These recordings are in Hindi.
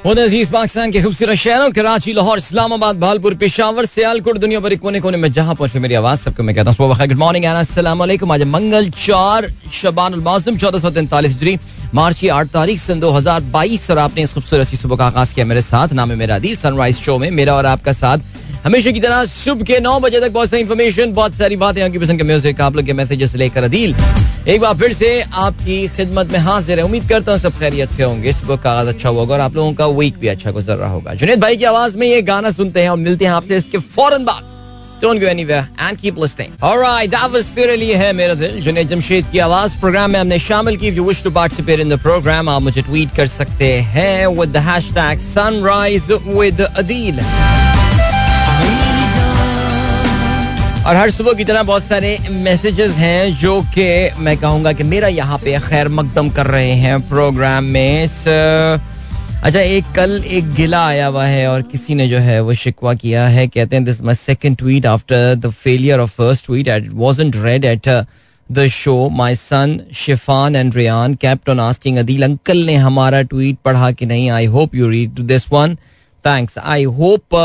अज़ीज़ पाकिस्तान के खूबसूरत शहरों कराची लाहौर, इस्लामाबाद, भालपुर, पेशावर, सियालकोट दुनिया भर कोने कोने में जहाँ पहुँचे मेरी आवाज़, सबको मैं कहता हूँ गुड मॉर्निंग अस्सलाम आज मंगल चार शबान मौसम चौदह सौ तैंतालीस हिजरी मार्च की आठ तारीख, सन दो हज़ार बाईस, और आपने इस खूबसूरत सुबह का आगाज़ किया मेरे साथ। नाम है मेरा दी सनराइज शो में, मेरा और आपका साथ। हमेशा की तरह सुबह के नौ बजे तक बहुत सारी इन्फॉर्मेशन बहुत सारी बातें आपकी पसंद के म्यूज़िक आप लोग के मैसेजेस लेकर अदील। एक बार फिर से आपकी खिदमत में हाजिर है। उम्मीद करता हूँ सब खैरियत से होंगे। सुबह का आगाज़ अच्छा होगा और आप लोगों का वीक भी अच्छा गुजर रहा होगा। जुनेद भाई की आवाज़ में ये गाना सुनते हैं और मिलते हैं आपसे इसके फ़ौरन बाद। Don't go anywhere and keep listening. Alright, that was तेरे लिए है मेरा दिल। जुनेद जमशेद की आवाज़ प्रोग्राम में हमने शामिल की। You wish to participate in the program आप मुझे ट्वीट कर सकते हैं with the hashtag sunrise with Adeel और हर सुबह की तरह बहुत सारे मैसेजेस हैं जो कि मैं कहूँगा कि मेरा यहाँ पे खैर मकदम कर रहे हैं प्रोग्राम में। अच्छा एक कल एक गिला आया हुआ है और किसी ने जो है वो शिकवा किया है। कहते हैं this my second tweet after the failure of first tweet it wasn't read at the show my son Shifan and Riyan kept on asking Adeel uncle ने हमारा ट्वीट पढ़ा कि नहीं? I hope you read this one thanks I hope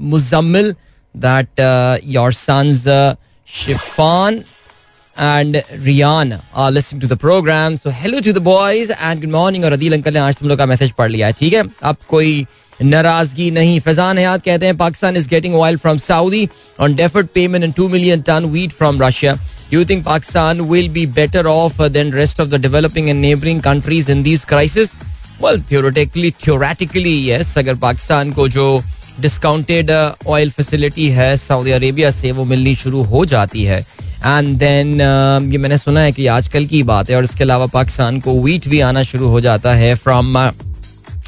Muzammil that uh, your sons uh, Shifan and Riyan are listening to the program. So hello to the boys and good morning. और अदील अंकल ने आज तुम लोग का मैसेज पढ़ लिया है ठीक है अब कोई नाराजगी नहीं फैजान हयात कहते हैं Pakistan is getting oil from Saudi on deferred payment and two million tonne wheat from Russia you think Pakistan will be better off than rest of the developing and neighbouring countries in these crisis well theoretically theoretically yes अगर पाकिस्तान को जो डिस्काउंटेड ऑयल फैसिलिटी है सऊदी अरेबिया से वो मिलनी शुरू हो जाती है। एंड देन uh, ये मैंने सुना है कि आजकल की बात है और इसके अलावा पाकिस्तान को वीट भी आना शुरू हो जाता है फ्रॉम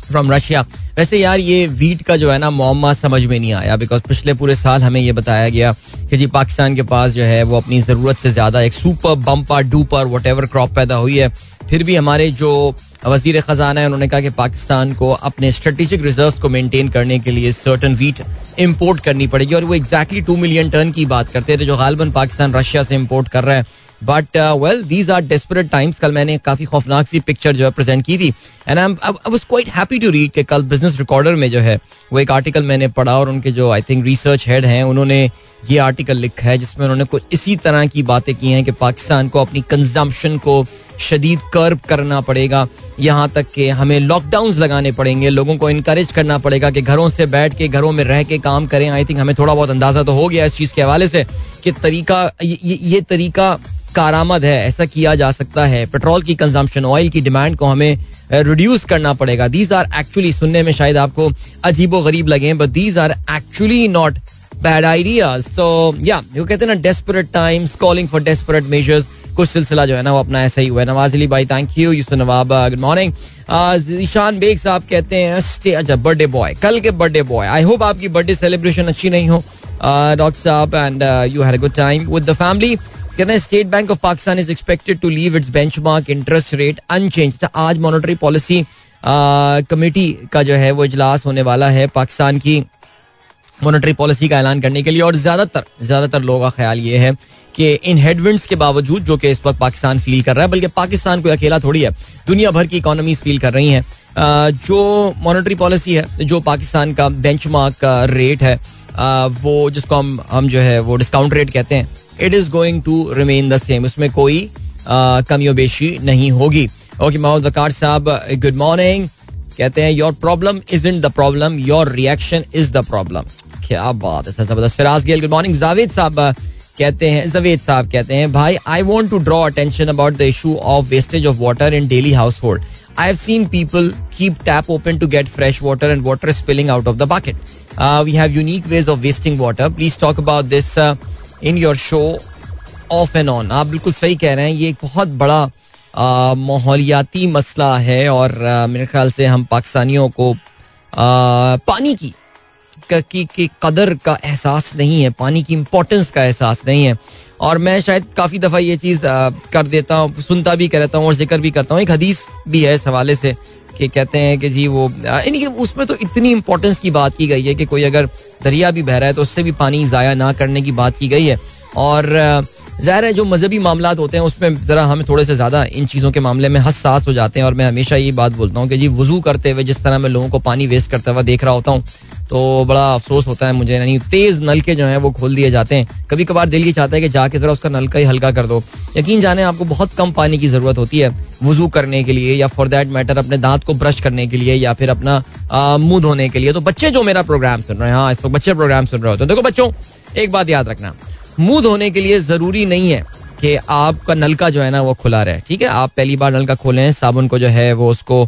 फ्रॉम रशिया वैसे यार ये वीट का जो है ना मुआमा समझ में नहीं आया बिकॉज़ पिछले पूरे साल हमें ये बताया गया कि जी पाकिस्तान के पास जो है वो अपनी ज़रूरत से ज़्यादा एक super bumper duper whatever crop पैदा हुई है फिर भी हमारे जो वज़ीर खजाना है, उन्होंने कहा कि पाकिस्तान को अपने स्ट्रेटेजिक रिज़र्व को मेंटेन करने के लिए सर्टन वीट इम्पोर्ट करनी पड़ेगी, और वो एग्जैक्टली टू मिलियन टन की बात करते थे जो गालबन पाकिस्तान रशिया से इम्पोर्ट कर रहा है। But well these are desperate times कल मैंने काफ़ी खौफनाक सी पिक्चर जो है प्रेजेंट की थी। And I was quite happy to read के कल बिज़नेस रिकॉर्डर में जो है, वो एक आर्टिकल मैंने पढ़ा, और उनके जो आई थिंक रिसर्च हेड हैं, उन्होंने ये आर्टिकल लिखा है, जिसमें उन्होंने कुछ इसी तरह की बातें की हैं कि पाकिस्तान को अपनी कंजम्पशन को शदीद कर्व करना पड़ेगा। यहाँ तक कि हमें लॉकडाउन लगाने पड़ेंगे। लोगों को इनक्रेज करना पड़ेगा कि घरों से बैठ के घरों में रह के काम करें। आई थिंक हमें थोड़ा बहुत अंदाज़ा तो हो गया इस चीज़ के हवाले से कि तरीका ये, ये तरीका कारामद है। ऐसा किया जा सकता है। पेट्रोल की कंजम्पशन ऑयल की डिमांड को हमें रिड्यूस करना पड़ेगा। दीज आर एक्चुअली सुनने में शायद आपको अजीबो गरीब लगे but these are actually not bad ideas so yeah you कहते हैं ना desperate times calling for desperate measures कुछ सिलसिला जो है ना वो अपना ऐसा ही हुआ है। नवाज़ अली भाई thank you Yusuf Nawab good morning Ishan Baig sahab कहते हैं स्टे अच्छा बर्थडे बॉय कल के बर्थडे बॉय आई होप आपकी बर्थडे सेलिब्रेशन अच्छी नहीं हो doctor sahab and you had good time with the family State Bank of Pakistan is expected to leave its benchmark interest rate unchanged आज मॉनिटरी पॉलिसी कमेटी का जो है वो इजलास होने वाला है पाकिस्तान की मॉनिटरी पॉलिसी का ऐलान करने के लिए। और ज़्यादातर ज़्यादातर लोगों का ख्याल ये है कि इन हेडविंड्स के बावजूद, जो कि इस वक्त पाकिस्तान फील कर रहा है, बल्कि पाकिस्तान कोई अकेला थोड़ी है। दुनिया भर की इकोनॉमीज फील कर रही हैं। जो मॉनेटरी पॉलिसी है, जो पाकिस्तान का बेंचमार्क रेट है वो जिसको हम हम जो है, वो डिस्काउंट रेट कहते हैं it is going to remain the same उसमें कोई कमी बेशी नहीं होगी। ओके मोहम्मद वकार साहब गुड मॉर्निंग कहते हैं your problem is in the problem your reaction is the problem क्या बात है ज़बरदस्त। फिराज गेल गुड मॉर्निंग जावेद साहब कहते हैं जवेद साहब कहते हैं भाई I want to draw attention about the issue of wastage of water in daily household I have seen people keep tap open to get fresh water and water spilling out of the bucket we have unique ways of wasting water please talk about this in your show off and on आप बिल्कुल सही कह रहे हैं ये एक बहुत बड़ा uh, माहौलियाती मसला है और uh, मेरे ख्याल से हम पाकिस्तानियों को uh, पानी की की, की कदर का एहसास नहीं है पानी की इम्पोर्टेंस का एहसास नहीं है। और मैं शायद काफ़ी दफ़ा ये चीज़ कर देता हूँ सुनता भी करता हूँ और ज़िक्र भी करता हूँ। एक हदीस भी है इस हवाले से कि कहते हैं कि जी वो यानी कि उसमें तो इतनी इंपॉर्टेंस की बात की गई है कि कोई अगर दरिया भी बह रहा है तो उससे भी पानी ज़ाया ना करने की बात की गई है। और ज़ाहिर है जो मजहबी मामला होते हैं उसमें ज़रा हमें थोड़े से ज़्यादा इन चीज़ों के मामले में हसास हो जाते हैं। और मैं हमेशा ये बात बोलता हूँ कि जी वज़ू करते हुए जिस तरह मैं लोगों को पानी वेस्ट करते हुए देख रहा होता हूँ तो बड़ा अफसोस होता है मुझे, यानी तेज नलके जो है वो खोल दिए जाते हैं। कभी कभार दिल ये चाहता है कि जाके जरा उसका नलका ही हल्का कर दो। यकीन जाने आपको बहुत कम पानी की ज़रूरत होती है वज़ू करने के लिए या फॉर दैट मैटर अपने दांत को ब्रश करने के लिए या फिर अपना मुँह धोने के लिए। तो बच्चे जो मेरा प्रोग्राम सुन रहे हैं हाँ इस वक्त बच्चे प्रोग्राम सुन रहे होते हैं। देखो बच्चों, एक बात याद रखना। मुँह धोने के लिए ज़रूरी नहीं है। कि आपका नलका जो है ना वो खुला रहे, ठीक है? आप पहली बार नलका खोलें साबुन को जो है वो उसको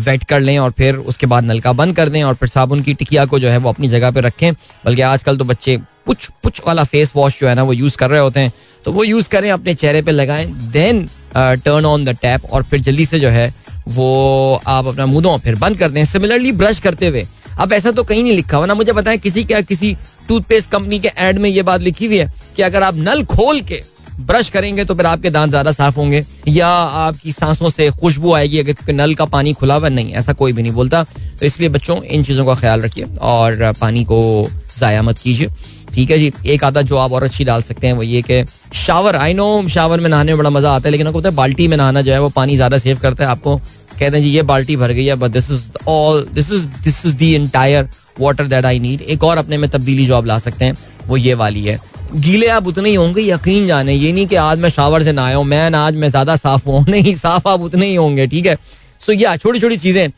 वेट कर लें और फिर उसके बाद नलका बंद कर दें और फिर साबुन की टिकिया को जो है वो अपनी जगह पर रखें। बल्कि आजकल तो बच्चे पुछ पुछ वाला फेस वॉश जो है ना वो यूज़ कर रहे होते हैं। तो वो यूज़ करें, अपने चेहरे पर लगाएँ then turn on the tap और फिर जल्दी से जो है वो आप अपना मुँह फिर बंद कर दें। सिमिलरली ब्रश करते हुए। अब ऐसा तो कहीं नहीं लिखा हुआ ना, मुझे बताएँ किसी क्या किसी टूथपेस्ट कंपनी के एड में ये बात लिखी हुई है कि अगर आप नल खोल के ब्रश करेंगे तो फिर आपके दांत ज़्यादा साफ़ होंगे, या आपकी सांसों से खुशबू आएगी अगर क्योंकि नल का पानी खुला हुआ नहीं ऐसा कोई भी नहीं बोलता। तो इसलिए बच्चों, इन चीज़ों का ख्याल रखिए और पानी को जाया मत कीजिए। ठीक है जी, एक आधा जो आप और अच्छी डाल सकते हैं, वो ये कि शावर आई नो शावर में नहाने में बड़ा मज़ा आता है, लेकिन आपको पता है बाल्टी में नहाना जो है वो पानी ज़्यादा सेव करता है। आपको कहते हैं जी, ये बाल्टी भर गई है but this is all this is this is the entire water that I need एक और अपने में तब्दीली जो आप ला सकते हैं, वो ये वाली है। गीले आप उतने ही होंगे, यकीन जाने। ये नहीं कि आज मैं शावर से ना आया हूँ मैं आज मैं ज़्यादा साफ़ हूँ। नहीं, साफ़ आप उतने ही होंगे, ठीक है? सो या छोटी छोटी चीज़ें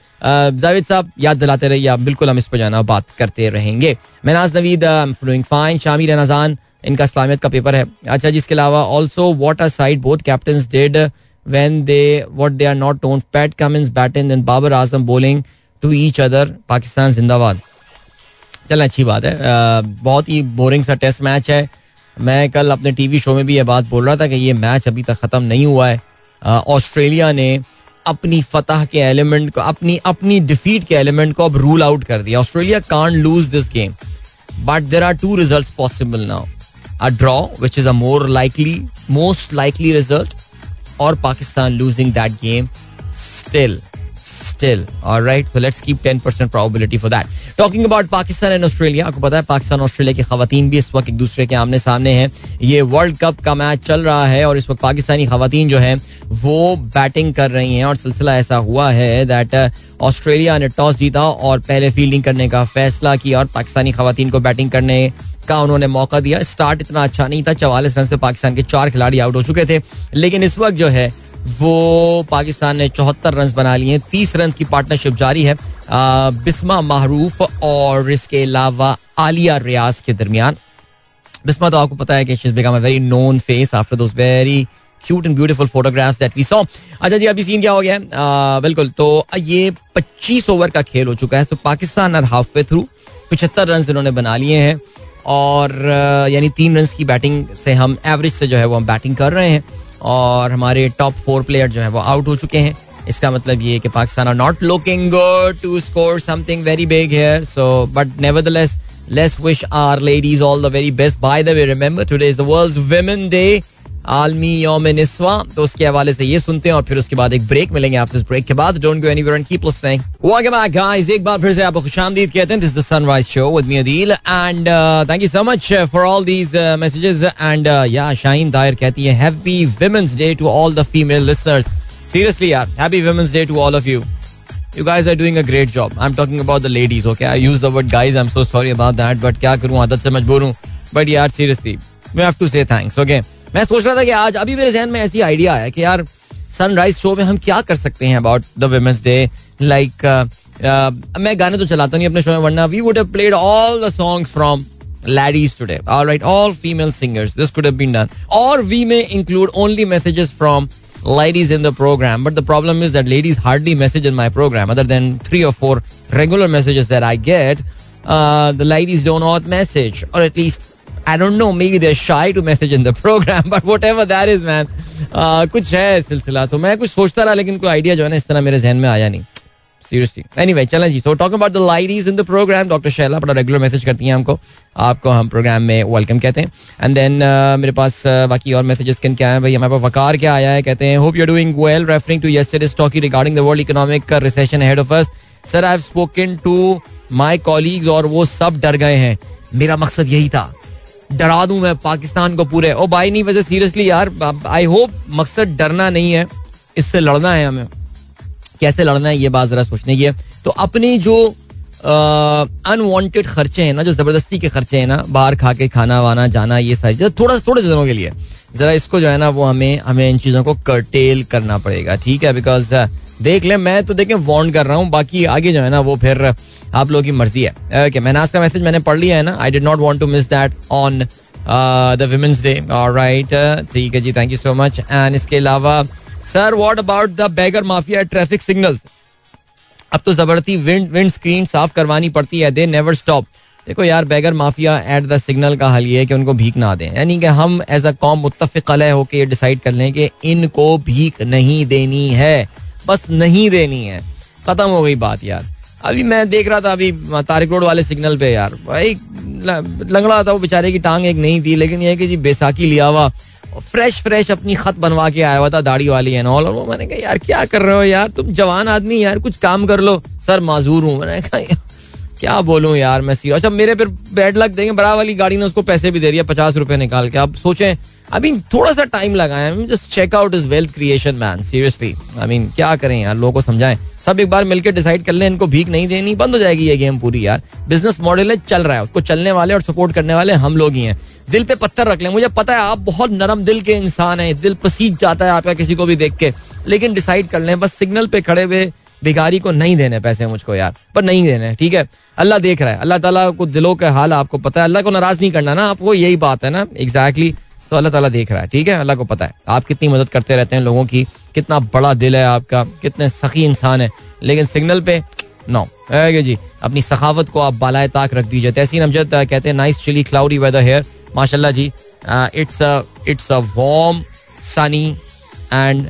जावेद साहब, याद दिलाते रहिए आप। बिल्कुल हम इस पर जाना, बात करते रहेंगे। मैनाज नवीद फ्लोइंग फाइन शामिर नजान इनका इस्लामियत का पेपर है। अच्छा जिसके अलावा also what our side both captain did when they, what they are not known, Pat Cummins batting and Babar Azam bowling to each other Pakistan जिंदाबाद चल अच्छी बात है। बहुत ही बोरिंग सा टेस्ट मैच है। मैं कल अपने टीवी शो में भी ये बात बोल रहा था कि ये मैच अभी तक ख़त्म नहीं हुआ है। ऑस्ट्रेलिया ने अपनी फतह के एलिमेंट को, अपनी अपनी डिफीट के एलिमेंट को अब रूल आउट कर दिया। Australia can't lose this game but there are two result possible now a draw which is a more likely most likely result और Pakistan losing that game still still. All right, so let's keep 10% probability for that. Talking about Pakistan and Australia, आपको पता है पाकिस्तान ऑस्ट्रेलिया की खातन भी इस वक्त एक दूसरे के आमने सामने हैं ये वर्ल्ड कप का मैच चल रहा है और इस वक्त पाकिस्तानी खातन जो है वो बैटिंग कर रही हैं और सिलसिला ऐसा हुआ है दैट ऑस्ट्रेलिया ने टॉस जीता और पहले फील्डिंग करने का फैसला किया और पाकिस्तानी खातन को बैटिंग करने का उन्होंने मौका दिया स्टार्ट इतना अच्छा नहीं था चवालीस रन से पाकिस्तान के चार खिलाड़ी आउट हो चुके थे लेकिन इस वक्त जो है वो पाकिस्तान ने चौहत्तर रन बना लिए तीस रन की पार्टनरशिप जारी है। बिस्मा माहरूफ और इसके अलावा आलिया रियाज के दरमियान। बिस्मा तो आपको पता है कि she become very known face after those very cute and beautiful photographs that we saw अच्छा जी, अभी सीन क्या हो गया है? बिल्कुल तो ये 25 ओवर का खेल हो चुका है। So Pakistan are half way through पिछहत्तर रन इन्होंने बना लिए हैं। और यानी तीन रन की बैटिंग से हम एवरेज से जो है वो हम बैटिंग कर रहे हैं। और हमारे टॉप फोर प्लेयर जो है वो आउट हो चुके हैं। इसका मतलब ये कि Pakistan are not looking good to score something very big here so but never nevertheless less wish our ladies all the very best by the way remember today is the world's women day आलमी योम निस्वा तो उसके हवाले से ये सुनते हैं और फिर उसके बाद एक ब्रेक मिलेंगे आपसे इस ब्रेक के बाद don't go anywhere and keep welcome back guys एक बार फिर से आपको खुशामदीद कहते हैं this the sunrise show with me Adeel and thank you so much for all these messages and yeah Shaheen Dayar कहती है happy women's day to all the female listeners seriously यार happy women's day to all of you You guys are doing a great job. I'm talking about the ladies, okay? I use the word guys. I'm so sorry about that. But क्या करूँ आदत से मजबूर हूँ. But यार seriously, we have to say thanks, okay? मैं सोच रहा था कि आज अभी मेरे जहन में ऐसी आइडिया है कि यार सनराइज शो में हम क्या कर सकते हैं about the women's day like मैं गाने तो चलाता नहीं अपने शो में, वरना we would have played all the song from ladies today all all female singers this could have been done और we may include only messages from ladies in the program but the problem is that ladies hardly message in my program other than three और four regular messages that I get the ladies don't not message और at least I don't know maybe they're shy to message in the program but whatever that is man कुछ है सिलसिला तो मैं कुछ सोचता रहा लेकिन कोई आइडिया जो है ना इस तरह मेरे जहन में आया नहीं. सीरियसली चलें जी. So talk about the ladies in the program doctor Shaila बड़ा रेगुलर मैसेज करती हैं हमको. आपको हम प्रोग्राम में वेलकम कहते हैं. एंड देन uh, मेरे पास uh, बाकी और मैसेजेस किन क्या हैं? भाई हमारे पास वकार क्या आया है? कहते हैं hope you doing well referring to regarding the world economic recession ahead of us sir I have spoken to colleagues और वो सब डर गए हैं. मेरा मकसद यही था डरा दूँ मैं पाकिस्तान को पूरे। ओ भाई, नहीं, वैसे सीरियसली यार आई होप मकसद डरना नहीं है, इससे लड़ना है हमें। कैसे लड़ना है, ये बात जरा सोचने की है। तो अपनी जो अनवांटेड खर्चे हैं ना, जो ज़बरदस्ती के खर्चे हैं ना, बाहर खा के खाना वाना, जाना, ये सारी चीज़ें, थोड़ा, थोड़े दिनों के लिए। जरा इसको जो है ना, वो हमें हमें इन चीज़ों को कर्टेल करना पड़ेगा, ठीक है? बिकॉज़ देख ले, मैं तो देखें वॉन्ट कर रहा हूँ, बाकी आगे जो है ना, वो फिर आप लोगों की मर्ज़ी है। ओके मैंने आज का मैसेज मैंने पढ़ लिया है ना I did not want to miss that on the women's day right ठीक है जी thank you so much and इसके अलावा sir what about the beggar mafia traffic signals अब तो ज़बरदस्ती विंड विंड स्क्रीन साफ़ करवानी पड़ती है दे नेवर स्टॉप देखो यार beggar mafia at the signal का हल ये है कि उनको भीख ना दें। यानी कि हम एज अ कॉम मुतफ़ होकर ये डिसाइड कर लें कि इनको भीख नहीं देनी है। बस नहीं देनी है। खत्म हो गई बात यार। अभी मैं देख रहा था अभी तारिक रोड वाले सिग्नल पे यार। भाई लंगड़ा था वो बेचारे की टांग एक नहीं थी, लेकिन यह कि जी बैसाखी लिया हुआ फ्रेश फ्रेश अपनी खत बनवा के आया हुआ था दाढ़ी वाली एंड ऑल और वो मैंने कहा, यार, क्या कर रहे हो यार? तुम जवान आदमी यार, कुछ काम कर लो। सर, माजूर हूँ। मैंने कहा क्या बोलूँ यार मैं सीरियस अच्छा मेरे फिर बैड लक देंगे बड़ा वाली गाड़ी ने उसको पैसे भी दे रही है पचास रुपए निकाल के। आप सोचें अभी थोड़ा सा टाइम लगाया just check out is wealth creation man seriously I mean क्या करें यार, लोगों को समझाएँ। सब एक बार मिलकर डिसाइड कर लें, इनको भीख नहीं देनी। बंद हो जाएगी ये गेम पूरी यार। बिज़नेस मॉडल है, चल रहा है। उसको चलने वाले और सपोर्ट करने वाले हम लोग ही हैं। दिल पे पत्थर रख लें। मुझे पता है, आप बहुत नरम दिल के इंसान हैं। दिल पसीज जाता है आपका किसी को भी देख के। लेकिन डिसाइड कर लें, बस सिग्नल पे खड़े हुए भिखारी को नहीं देने पैसे मुझको यार पर नहीं देने ठीक है? अल्लाह देख रहा है अल्लाह ताला को दिलों का हाल आपको पता है अल्लाह को नाराज़ नहीं करना ना आपको यही बात है ना एग्जैक्टली exactly, तो अल्लाह ताला देख रहा है ठीक है? अल्लाह को पता है। आप कितनी मदद करते रहते हैं लोगों की कितना बड़ा दिल है आपका कितने सखी इंसान है लेकिन सिग्नल पे नो जी? अपनी सखावत को आप बालाए ताक रख दीजिए। तहसीन अमजद कहते हैं nice chilly cloudy weather here माशाल्लाह जी it's it's a warm sunny and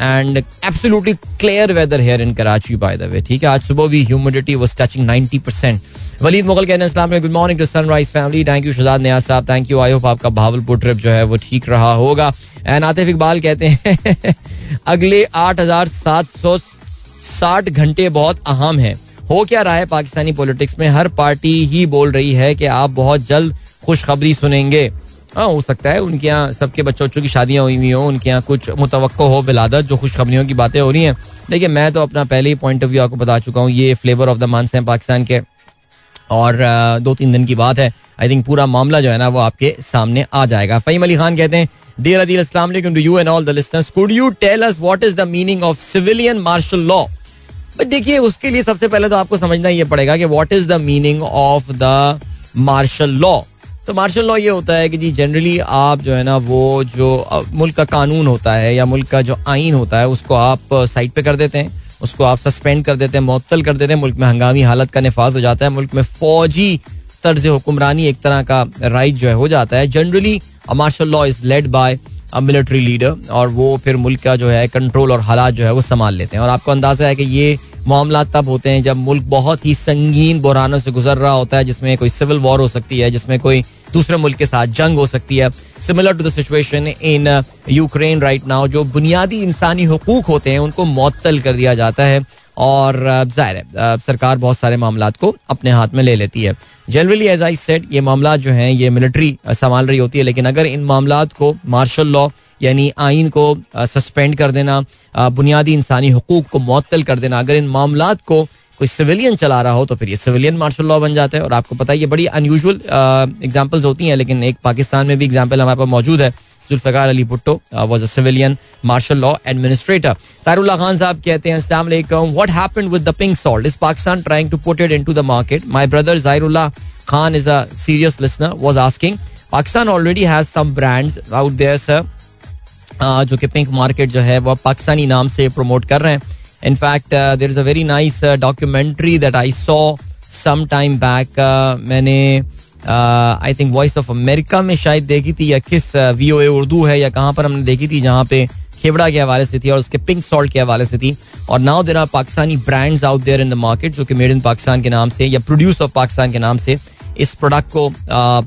and absolutely clear weather here in Karachi by the way ठीक है? आज सुबह भी humidity was touching 90% Waleed Mughal कहने अस्सलाम good morning to sunrise family thank you Shahzad Niaz sahab. Thank you I hope आपका भावलपुर ट्रिप जो है वो ठीक रहा होगा. एंड आतिफ इकबाल कहते हैं, अगले आठ हज़ार सात सौ साठ घंटे बहुत अहम है। हो क्या रहा है पाकिस्तानी पॉलिटिक्स में? हर पार्टी ही बोल रही है कि आप बहुत जल्द खुशखबरी सुनेंगे। हाँ हो सकता है उनके यहाँ सबके बच्चों बच्चों की शादियाँ हुई हुई हों, उनके यहाँ कुछ मुतव हो बिलादत जो खुशखबरियों की बातें हो रही हैं। देखिए, मैं तो अपना पहले ही पॉइंट ऑफ़ व्यू आपको बता चुका हूँ, ये फ्लेवर ऑफ़ द मंथ हैं पाकिस्तान के। और दो तीन दिन की बात है। आई थिंक पूरा मामला जो है ना, वो आपके सामने आ जाएगा। फहीम अली खान कहते हैं डियर अदील अस्सलाम वालेकुम to you and all the listeners could you tell us what is the meaning of civilian martial law but देखिए, उसके लिए सबसे पहले तो आपको समझना ये पड़ेगा कि what is the meaning of the martial law तो मार्शल लॉ ये होता है कि जी जनरली आप जो है ना, वो जो मुल्क का कानून होता है या मुल्क का जो आइन होता है, उसको आप साइड पे कर देते हैं, उसको आप सस्पेंड कर देते हैं मअतल कर देते हैं, मुल्क में हंगामी हालत का नफाज हो जाता है, मुल्क में फौजी तर्ज हुक्मरानी एक तरह का राइट जो है, हो जाता है। Generally martial law is led by military leader और वो फिर मुल्क का जो है कंट्रोल और हालात जो है, वो संभाल लेते हैं। और आपको अंदाज़ा है कि ये मामला तब होते हैं जब मुल्क बहुत ही संगीन बुरानों से गुजर रहा होता है, जिसमें कोई सिविल वॉर हो सकती है, जिसमें कोई दूसरे मुल्क के साथ जंग हो सकती है। Similar to the situation in Ukraine right now जो बुनियादी इंसानी हकूक होते हैं उनको मअतल कर दिया जाता है। और uh, ज़ाहिर है uh, सरकार बहुत सारे मामला को अपने हाथ में ले लेती है। जनरली एज आई सेट ये मामला जो हैं ये मिलिट्री uh, संभाल रही होती है लेकिन अगर इन मामला को मार्शल लॉ यानी आइन को सस्पेंड कर देना बुनियादी इंसानी हकूक को मअतल कर देना अगर इन मामला को कोई सिविलियन चला रहा हो तो फिर ये सिविलियन मार्शल लॉ बन जाता है और आपको पता है ये बड़ी अनयूजल एग्जाम्पल्स होती हैं, लेकिन एक पाकिस्तान में भी एग्ज़ाम्पल हमारे पास मौजूद है। Zulfiqar Ali Bhutto was a civilian martial law administrator Tarulla Khan sahab कहते हैं, अस्सलाम वालेकुम with the pink salt is Pakistan trying to put it into the market my brother Zahirullah Khan is a serious listener was asking Pakistan already has some brands out there sir जो कि पिंक मार्केट जो है वह पाकिस्तानी नाम से प्रमोट कर रहे हैं। In fact there is a very nice documentary that I saw some time back मैंने I think Voice of America में शायद देखी थी या किस वी ओ ए उर्दू है या कहाँ पर हमने देखी थी जहाँ पे खेवड़ा के हवाले से थी और उसके पिंक सॉल्ट के हवाले से थी। और now there are Pakistani brands out there in the market जो कि मेड इन पाकिस्तान के नाम से या प्रोड्यूस ऑफ़ पाकिस्तान के नाम से इस प्रोडक्ट को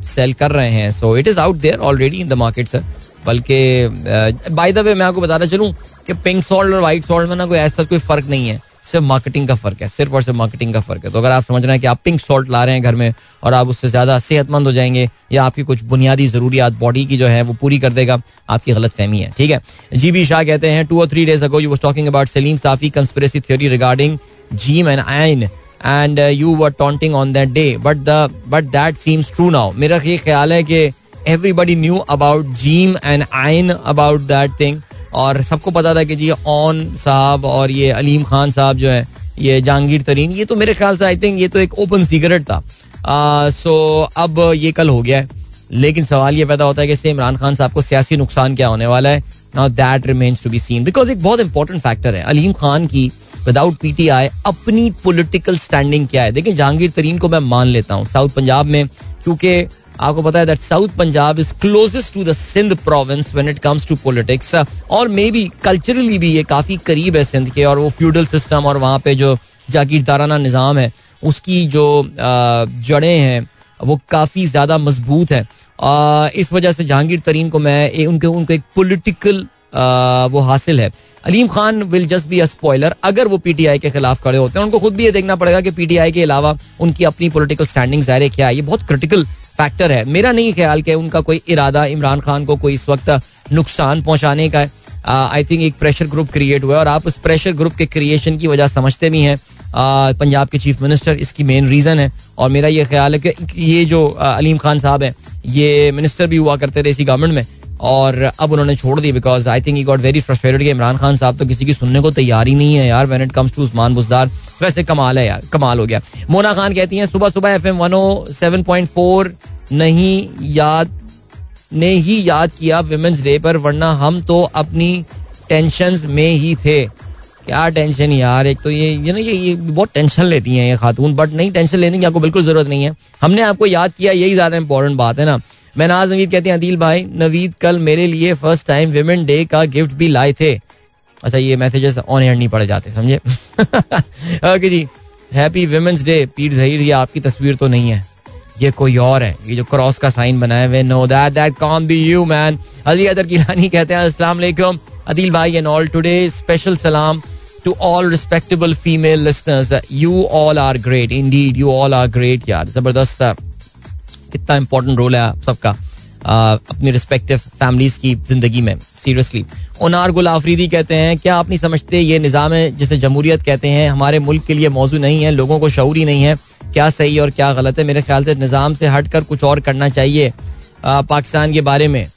सेल uh, कर रहे हैं। So it is out there already in the market sir बल्कि बाय द वे मैं आपको बताना चलूँ कि पिंक सॉल्ट और व्हाइट सॉल्ट में ना कोई ऐसा कोई फ़र्क नहीं है। सिर्फ़ मार्केटिंग का फ़र्क है, सिर्फ़ और सिर्फ़ मार्केटिंग का फ़र्क है। तो अगर आप समझ रहे हैं कि आप पिंक सॉल्ट ला रहे हैं घर में और आप उससे ज़्यादा सेहतमंद हो जाएँगे या आपकी कुछ बुनियादी जरूरियात बॉडी की जो है वो पूरी कर देगा, आपकी गलत फहमी है, ठीक है? जी बी शाह कहते हैं टू और three days ago you was talking about Saleem Safi conspiracy theory regarding gym and ion and you were taunting on that day but the but that seems true now मेरा ये ख्याल है कि everybody knew about gym and आइन अबाउट दैट थिंग और सबको पता था कि जी ऑन साहब और ये अलीम खान साहब जो है, ये जहांगीर तरीन, ये तो मेरे ख्याल से आई थिंक ये तो एक ओपन सीक्रेट था। सो अब ये कल हो गया है। लेकिन सवाल ये पैदा होता है कि इससे इमरान खान साहब को सियासी नुकसान क्या होने वाला है? Now that remains to be seen because एक बहुत इंपॉर्टेंट फैक्टर है। अलीम खान की विदाउट पीटीआई अपनी पॉलिटिकल स्टैंडिंग क्या है? देखिए, जहांगीर तरीन को मैं मान लेता हूँ साउथ पंजाब में, क्योंकि आपको पता है that south Punjab is closest to the Sindh province when it comes to politics और मे बी कल्चरली भी ये काफ़ी करीब है सिंध के और वो फ्यूडल सिस्टम और वहाँ पे जो जागीरदाराना निज़ाम है उसकी जो जड़ें हैं वो काफ़ी ज़्यादा मज़बूत है। इस वजह से जहांगीर तरीन को मैं ए, उनके उनको एक पोलिटिकल वो हासिल है। Aleem Khan will just be a spoiler अगर वो पीटीआई के खिलाफ खड़े होते हैं उनको खुद भी ये देखना पड़ेगा कि पीटीआई के अलावा उनकी अपनी पॉलिटिकल स्टैंडिंग ज़ाहिर क्या है। ये बहुत क्रिटिकल फैक्टर है। मेरा नहीं ख्याल कि उनका कोई इरादा इमरान खान को कोई इस वक्त नुकसान पहुँचाने का है। आई थिंक एक प्रेशर ग्रुप क्रिएट हुआ है और आप उस प्रेशर ग्रुप के क्रिएशन की वजह समझते भी हैं। पंजाब के चीफ मिनिस्टर इसकी मेन रीजन है और मेरा ये ख्याल है कि ये जो अलीम खान साहब हैं, ये मिनिस्टर भी हुआ करते थे इसी गवर्नमेंट में। और अब उन्होंने छोड़ दी because I think got very frustrated कि इमरान खान साहब तो किसी की सुनने को तैयार ही नहीं है यार when it comes to Usman Buzdar वैसे कमाल है यार कमाल हो गया। मोना खान कहती हैं सुबह सुबह F M one O seven point four नहीं याद ने ही याद किया विमेंस डे पर वरना हम तो अपनी टेंशन में ही थे। क्या टेंशन यार एक तो ये ये ना ये, ये बहुत टेंशन लेती हैं ये खातून बट नहीं टेंशन लेने की आपको बिल्कुल ज़रूरत नहीं है। हमने आपको याद किया यही ज़्यादा इंपॉर्टेंट बात है ना। मैं नाज नवीद कहते हैं, अदील भाई, नवीद कल मेरे लिए फ़र्स्ट टाइम विमेन डे का गिफ्ट भी लाए थे। अच्छा ये मैसेजेस ऑन एयर नहीं पड़े जाते, समझे? ओके जी happy women's day Pir Zaheer, ये आपकी तस्वीर तो नहीं है। ये कोई और है, ये जो क्रॉस का साइन बनाए हुए no that that can be you man Ali Haider Gilani कहते हैं, अस्सलाम वालेकुम, अदील भाई एंड ऑल टुडे स्पेशल सलाम to all respectable female listeners you all are great indeed you all are great यार, ज़बरदस्त कितना इंपॉर्टेंट रोल है आप सबका अपनी रिस्पेक्टिव फैमिलीज़ की ज़िंदगी में सीरियसली ओनार गुल आफरीदी कहते हैं, क्या आप नहीं समझते ये निज़ाम है जिसे जमहूरियत कहते हैं? हमारे मुल्क के लिए मौजूद नहीं है, लोगों को शऊर ही नहीं है। क्या सही और क्या गलत है? मेरे ख्याल से निज़ाम से हट कर कुछ और करना चाहिए पाकिस्तान के बारे में।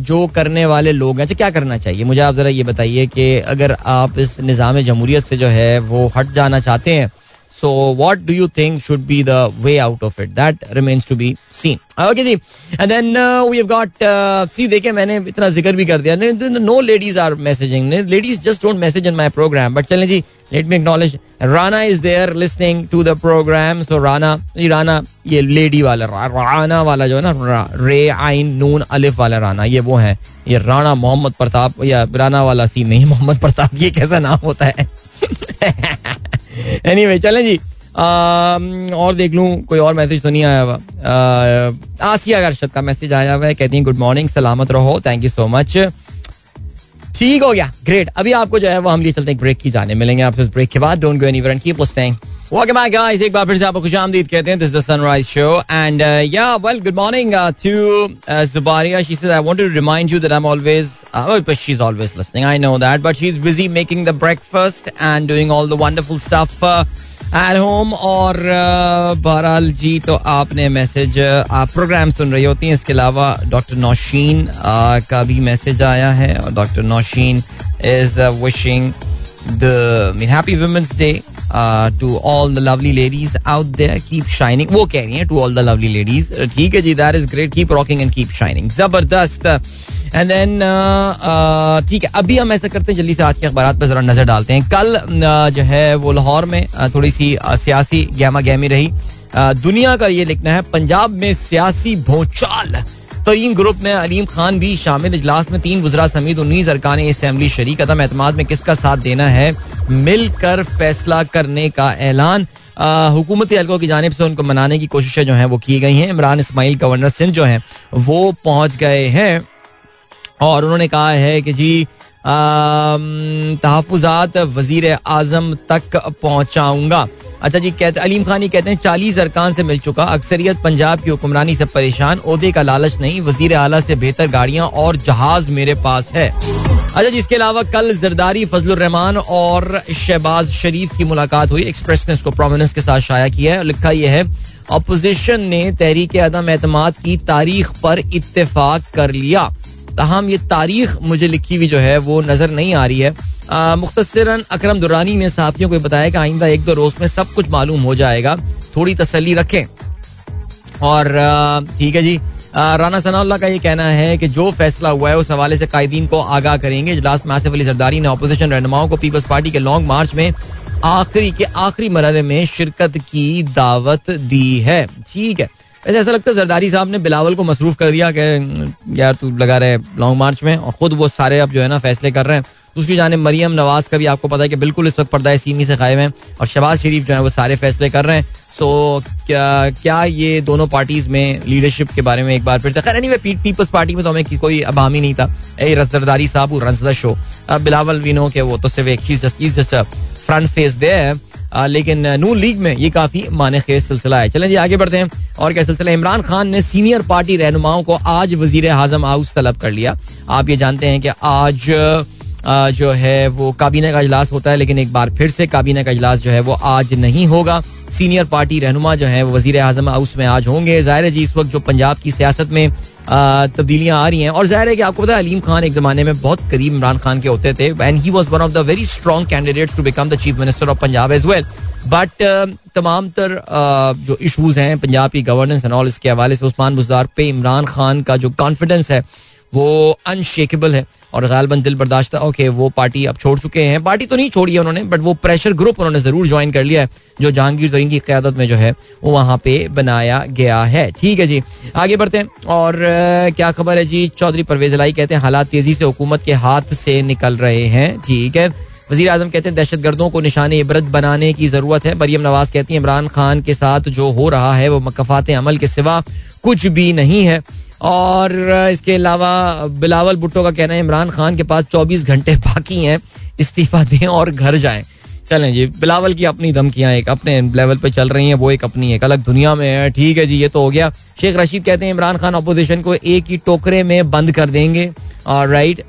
जो करने वाले लोग हैं अच्छा क्या करना चाहिए? मुझे आप ज़रा ये बताइए कि अगर आप इस निज़ाम जमहूरियत से जो है वो हट जाना चाहते हैं So, what do you think should be the way out of it? That remains to be seen. Okay, ji. Then uh, we've got. Uh, see, देखिए मैंने इतना ज़िक्र भी कर दिया. No ladies are messaging. Ladies just don't message in my program. But चलें जी. Let me acknowledge. Rana is there listening to the program. So Rana, ये Rana ये lady वाला Rana वाला जो है ना रे आइन नून अलिफ वाला राना ये वो है ये राणा मोहम्मद प्रताप या राना वाला सी नहीं मोहम्मद प्रताप ये कैसा नाम होता है एनी वे चले जी। और देख लूँ, कोई और मैसेज तो नहीं आया हुआ। आसिया अरशद का मैसेज आया हुआ है, कहती हैं गुड मॉर्निंग सलामत रहो थैंक यू सो मच ठीक हो गया ग्रेट अभी आपको जो है, वो हम लिए चलते हैं ब्रेक की जाने। मिलेंगे आपसे ब्रेक के बाद। Don't go any keep listening Welcome back, guys. एक बार फिर से आपको खुशामदीद कहते हैं. This is the Sunrise Show, and uh, yeah, well, good morning uh, to uh, Zubaria. She says I wanted to remind you that I'm always, uh, well, but she's always listening. I know that, but she's busy making the breakfast and doing all the wonderful stuff. Uh, at home और बहरहाल जी तो आपने मैसेज आप प्रोग्राम सुन रही होती हैं इसके अलावा डॉक्टर नौशीन का भी मैसेज आया है और doctor Nausheen is wishing the mean happy women's day to all the lovely ladies out there keep shining वो कह रही हैं to all the lovely ladies ठीक है जी that is great keep rocking and keep shining ज़बरदस्त। एंड देन uh, uh, ठीक है अभी हम ऐसा करते हैं जल्दी से आज के अखबार पर जरा नज़र डालते हैं। कल uh, जो है वो लाहौर में थोड़ी सी सियासी गहमा गहमी रही। दुनिया का ये लिखना है पंजाब में सियासी भोचाल। तरीन ग्रुप में अलीम खान भी शामिल। इजलास में तीन गुजरा समेत उन्नीस अरकान असम्बली शरीक। अदम एतमाद में किसका साथ देना है? मिलकर फैसला करने का ऐलान। हुकूमती हल्कों की जानब से उनको मनाने की कोशिशें जो हैं वो की गई हैं। इमरान इसमाइल, गवर्नर सिंध जो हैं, वो पहुँच गए हैं। और उन्होंने कहा है कि जी तहफात वज़ीर आज़म तक पहुंचाऊँगा। अच्छा जी, कहते अलीम खान कहते हैं, चालीस अरकान से मिल चुका। अक्सरियत पंजाब की हुक्मरानी से परेशान। ओहदे का लालच नहीं। वज़ीर आला से बेहतर गाड़ियाँ और जहाज़ मेरे पास है। अच्छा जी, इसके अलावा कल जरदारी फजल रहमान और शहबाज शरीफ की मुलाकात हुई। एक्सप्रेस ने इसको प्रोमिनेंस के साथ शाया किया है। लिखा यह है अपोजिशन ने तहरीक अदम एतमाद की तारीख पर इतफाक कर लिया। तहम ये तारीख मुझे लिखी हुई जो है, वो नज़र नहीं आ रही है। मुख्तसरन अक्रम दुरानी ने साथियों को बताया कि आइंदा एक दो रोज में सब कुछ मालूम हो जाएगा। थोड़ी तसली रखें। और ठीक है जी। राना सनाउल्ला का ये कहना है कि जो फैसला हुआ है, उस हवाले से कायदीन को आगाह करेंगे। इजलास में आसिफ अली जरदारी ने अपोजिशन रहनुमाओं को पीपल्स पार्टी के लॉन्ग मार्च में आखिरी के आखिरी मरहले में शिरकत की दावत दी है। ठीक है। वैसे ऐसा लगता है जरदारी साहब ने बिलावल को मसरूफ कर दिया कि, यार, तू लगा रहे लॉन्ग मार्च में और खुद वो सारे अब जो है ना फैसले कर रहे हैं। दूसरी जाने मरियम नवाज़ का भी आपको पता है कि बिल्कुल इस वक्त पर्दा सीमी से कायम है और शबाज शरीफ जो है वो सारे फैसले कर रहे हैं। सो क्या क्या ये दोनों पार्टीज़ में लीडरशिप के बारे में एक बार फिर से खैर एनीवे पीपल्स पार्टी में तो हमें कोई अबाम ही नहीं था। ए रसदारी साहब run the show Bilawal we know के वो तो सिर्फ़ एक जस्ट फ्रंट फेस दे लेकिन नून लीग में ये काफ़ी माने खेज सिलसिला है। चलें जी, आगे बढ़ते हैं। और क्या सिलसिला? इमरान खान ने सीनियर पार्टी रहनुमाओं को आज वज़ीर आज़म हाउस तलब कर लिया। आप ये जानते हैं कि आज जो है, वो काबीना का इजलास होता है, लेकिन एक बार फिर से काबीना का इजलास जो है, वो आज नहीं होगा। सीनियर पार्टी रहनुमा जो है वज़ीर आज़म हाउस में आज होंगे। ज़ाहिर है जी, इस वक्त जो पंजाब की सियासत में तब्दीलियाँ आ रही हैं, और ज़ाहिर है कि आपको पता है, अलीम खान एक जमाने में बहुत करीब इमरान खान के होते थे and he was one of the very strong candidate to become the chief minister of Punjab as well but तमाम तर जो इशूज हैं, पंजाब की गवर्नेंस एंड ऑल इसके हवाले से उस्मान बुजार पे इमरान खान का जो कॉन्फिडेंस है, वो अनशेकेबल है। और गालबन दिल बर्दाश्त ओके वो पार्टी अब छोड़ चुके हैं। पार्टी तो नहीं छोड़ी है उन्होंने बट वो प्रेशर ग्रुप उन्होंने ज़रूर ज्वाइन कर लिया है। जो जहांगीर जरीन की क्यादत में जो है, वो वहाँ पे बनाया गया है। ठीक है जी, आगे बढ़ते हैं। और क्या खबर है जी? चौधरी परवेज लाई कहते हैं, हालात तेज़ी से हुकूमत के हाथ से निकल रहे हैं। ठीक है। वज़ीर आज़म कहते हैं, दहशत गर्दों को निशान इबरत बनाने की ज़रूरत है। मरियम नवाज़ कहती है, इमरान खान के साथ जो हो रहा है, वो मकफात अमल के सिवा कुछ भी नहीं है। और इसके अलावा बिलावल भुट्टो का कहना है, इमरान खान के पास 24 घंटे बाकी हैं, इस्तीफा दें और घर जाएँ। चलें जी, बिलावल की अपनी धमकियाँ एक अपने लेवल पे चल रही हैं, वो एक अपनी एक अलग दुनिया में है। ठीक है जी, ये तो हो गया। शेख रशीद कहते हैं, इमरान खान अपोजिशन को एक ही टोकरे में बंद कर देंगे। और राइट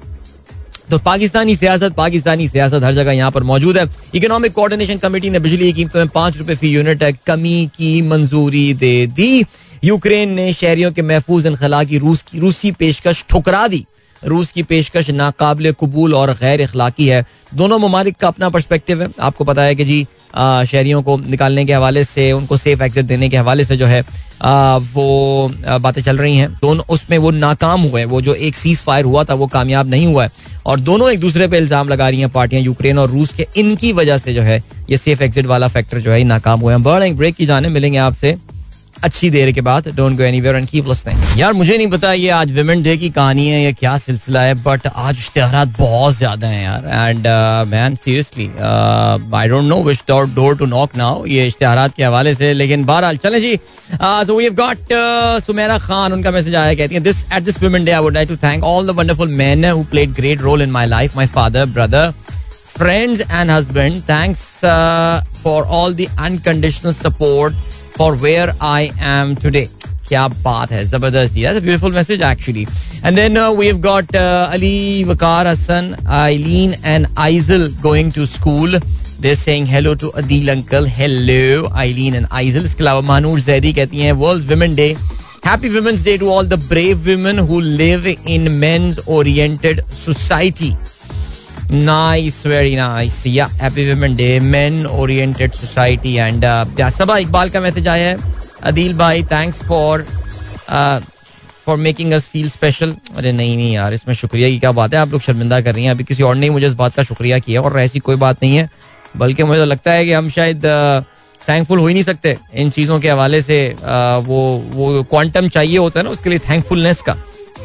तो पाकिस्तानी सियासत पाकिस्तानी सियासत हर जगह यहाँ पर मौजूद है। इकोनॉमिक कोऑर्डिनेशन कमेटी ने बिजली की कीमतों में पाँच रुपए फ़ी यूनिट कमी की मंजूरी दे दी। यूक्रेन ने शहरियों के महफूज इनखला की रूस की रूसी पेशकश ठुकरा दी। रूस की पेशकश नाकाबिल कबूल और गैर अखलाकी है। दोनों ममालिक का अपना परस्पेक्टिव है। आपको पता है कि जी शहरियों को निकालने के हवाले से उनको सेफ़ एग्जिट देने के हवाले से जो है आ, वो बातें चल रही हैं। दोनों उसमें वो नाकाम हुए वो जो एक सीज फायर हुआ था वो कामयाब नहीं हुआ है। और दोनों एक दूसरे पे इल्ज़ाम लगा रही हैं पार्टियाँ यूक्रेन और रूस के। इनकी वजह से जो है ये सेफ़ एग्जिट वाला फैक्टर जो है नाकाम हुए हैं। बर्ड ब्रेक की जाने मिलेंगे आपसे। अच्छी देर के बाद don't go anywhere and keep listening यार मुझे नहीं पता ये आज विमेन डे की कहानी है या क्या सिलसिला है बट आज इश्तेहार बहुत ज़्यादा हैं यार. And man seriously I don't know which door to knock now ये इश्तेहार के हवाले से लेकिन बहरहाल चले जी. So we have got Sumaira Khan उनका मैसेज आया कहती है this at this women day I would like to thank all the wonderful man who played great role in my life my father brother and husband. Thanks uh, for all the unconditional support forever I am today क्या बात है, ज़बरदस्त beautiful message actually and then we have got Ali Waqar Hassan Aileen and Aizal going to school they saying hello to Adeel uncle hello Aileen and Aizal इसके अलावा महानूर जैदी कहती हैं world women day happy women's day to all the brave women who live in men's oriented society Very nice. Yeah, happy Women Day, men oriented society and uh, Saba Iqbal का मैसेज आया है अदील भाई thanks for for making us feel special अरे नहीं नहीं यार इसमें शुक्रिया की क्या बात है? आप लोग शर्मिंदा कर रही हैं। अभी किसी और ने मुझे इस बात का शुक्रिया किया और ऐसी कोई बात नहीं है बल्कि मुझे तो लगता है कि हम शायद थैंकफुल हो ही नहीं सकते इन चीज़ों के हवाले से। आ, वो वो क्वांटम चाहिए होता है ना उसके लिए थैंकफुलनेस का।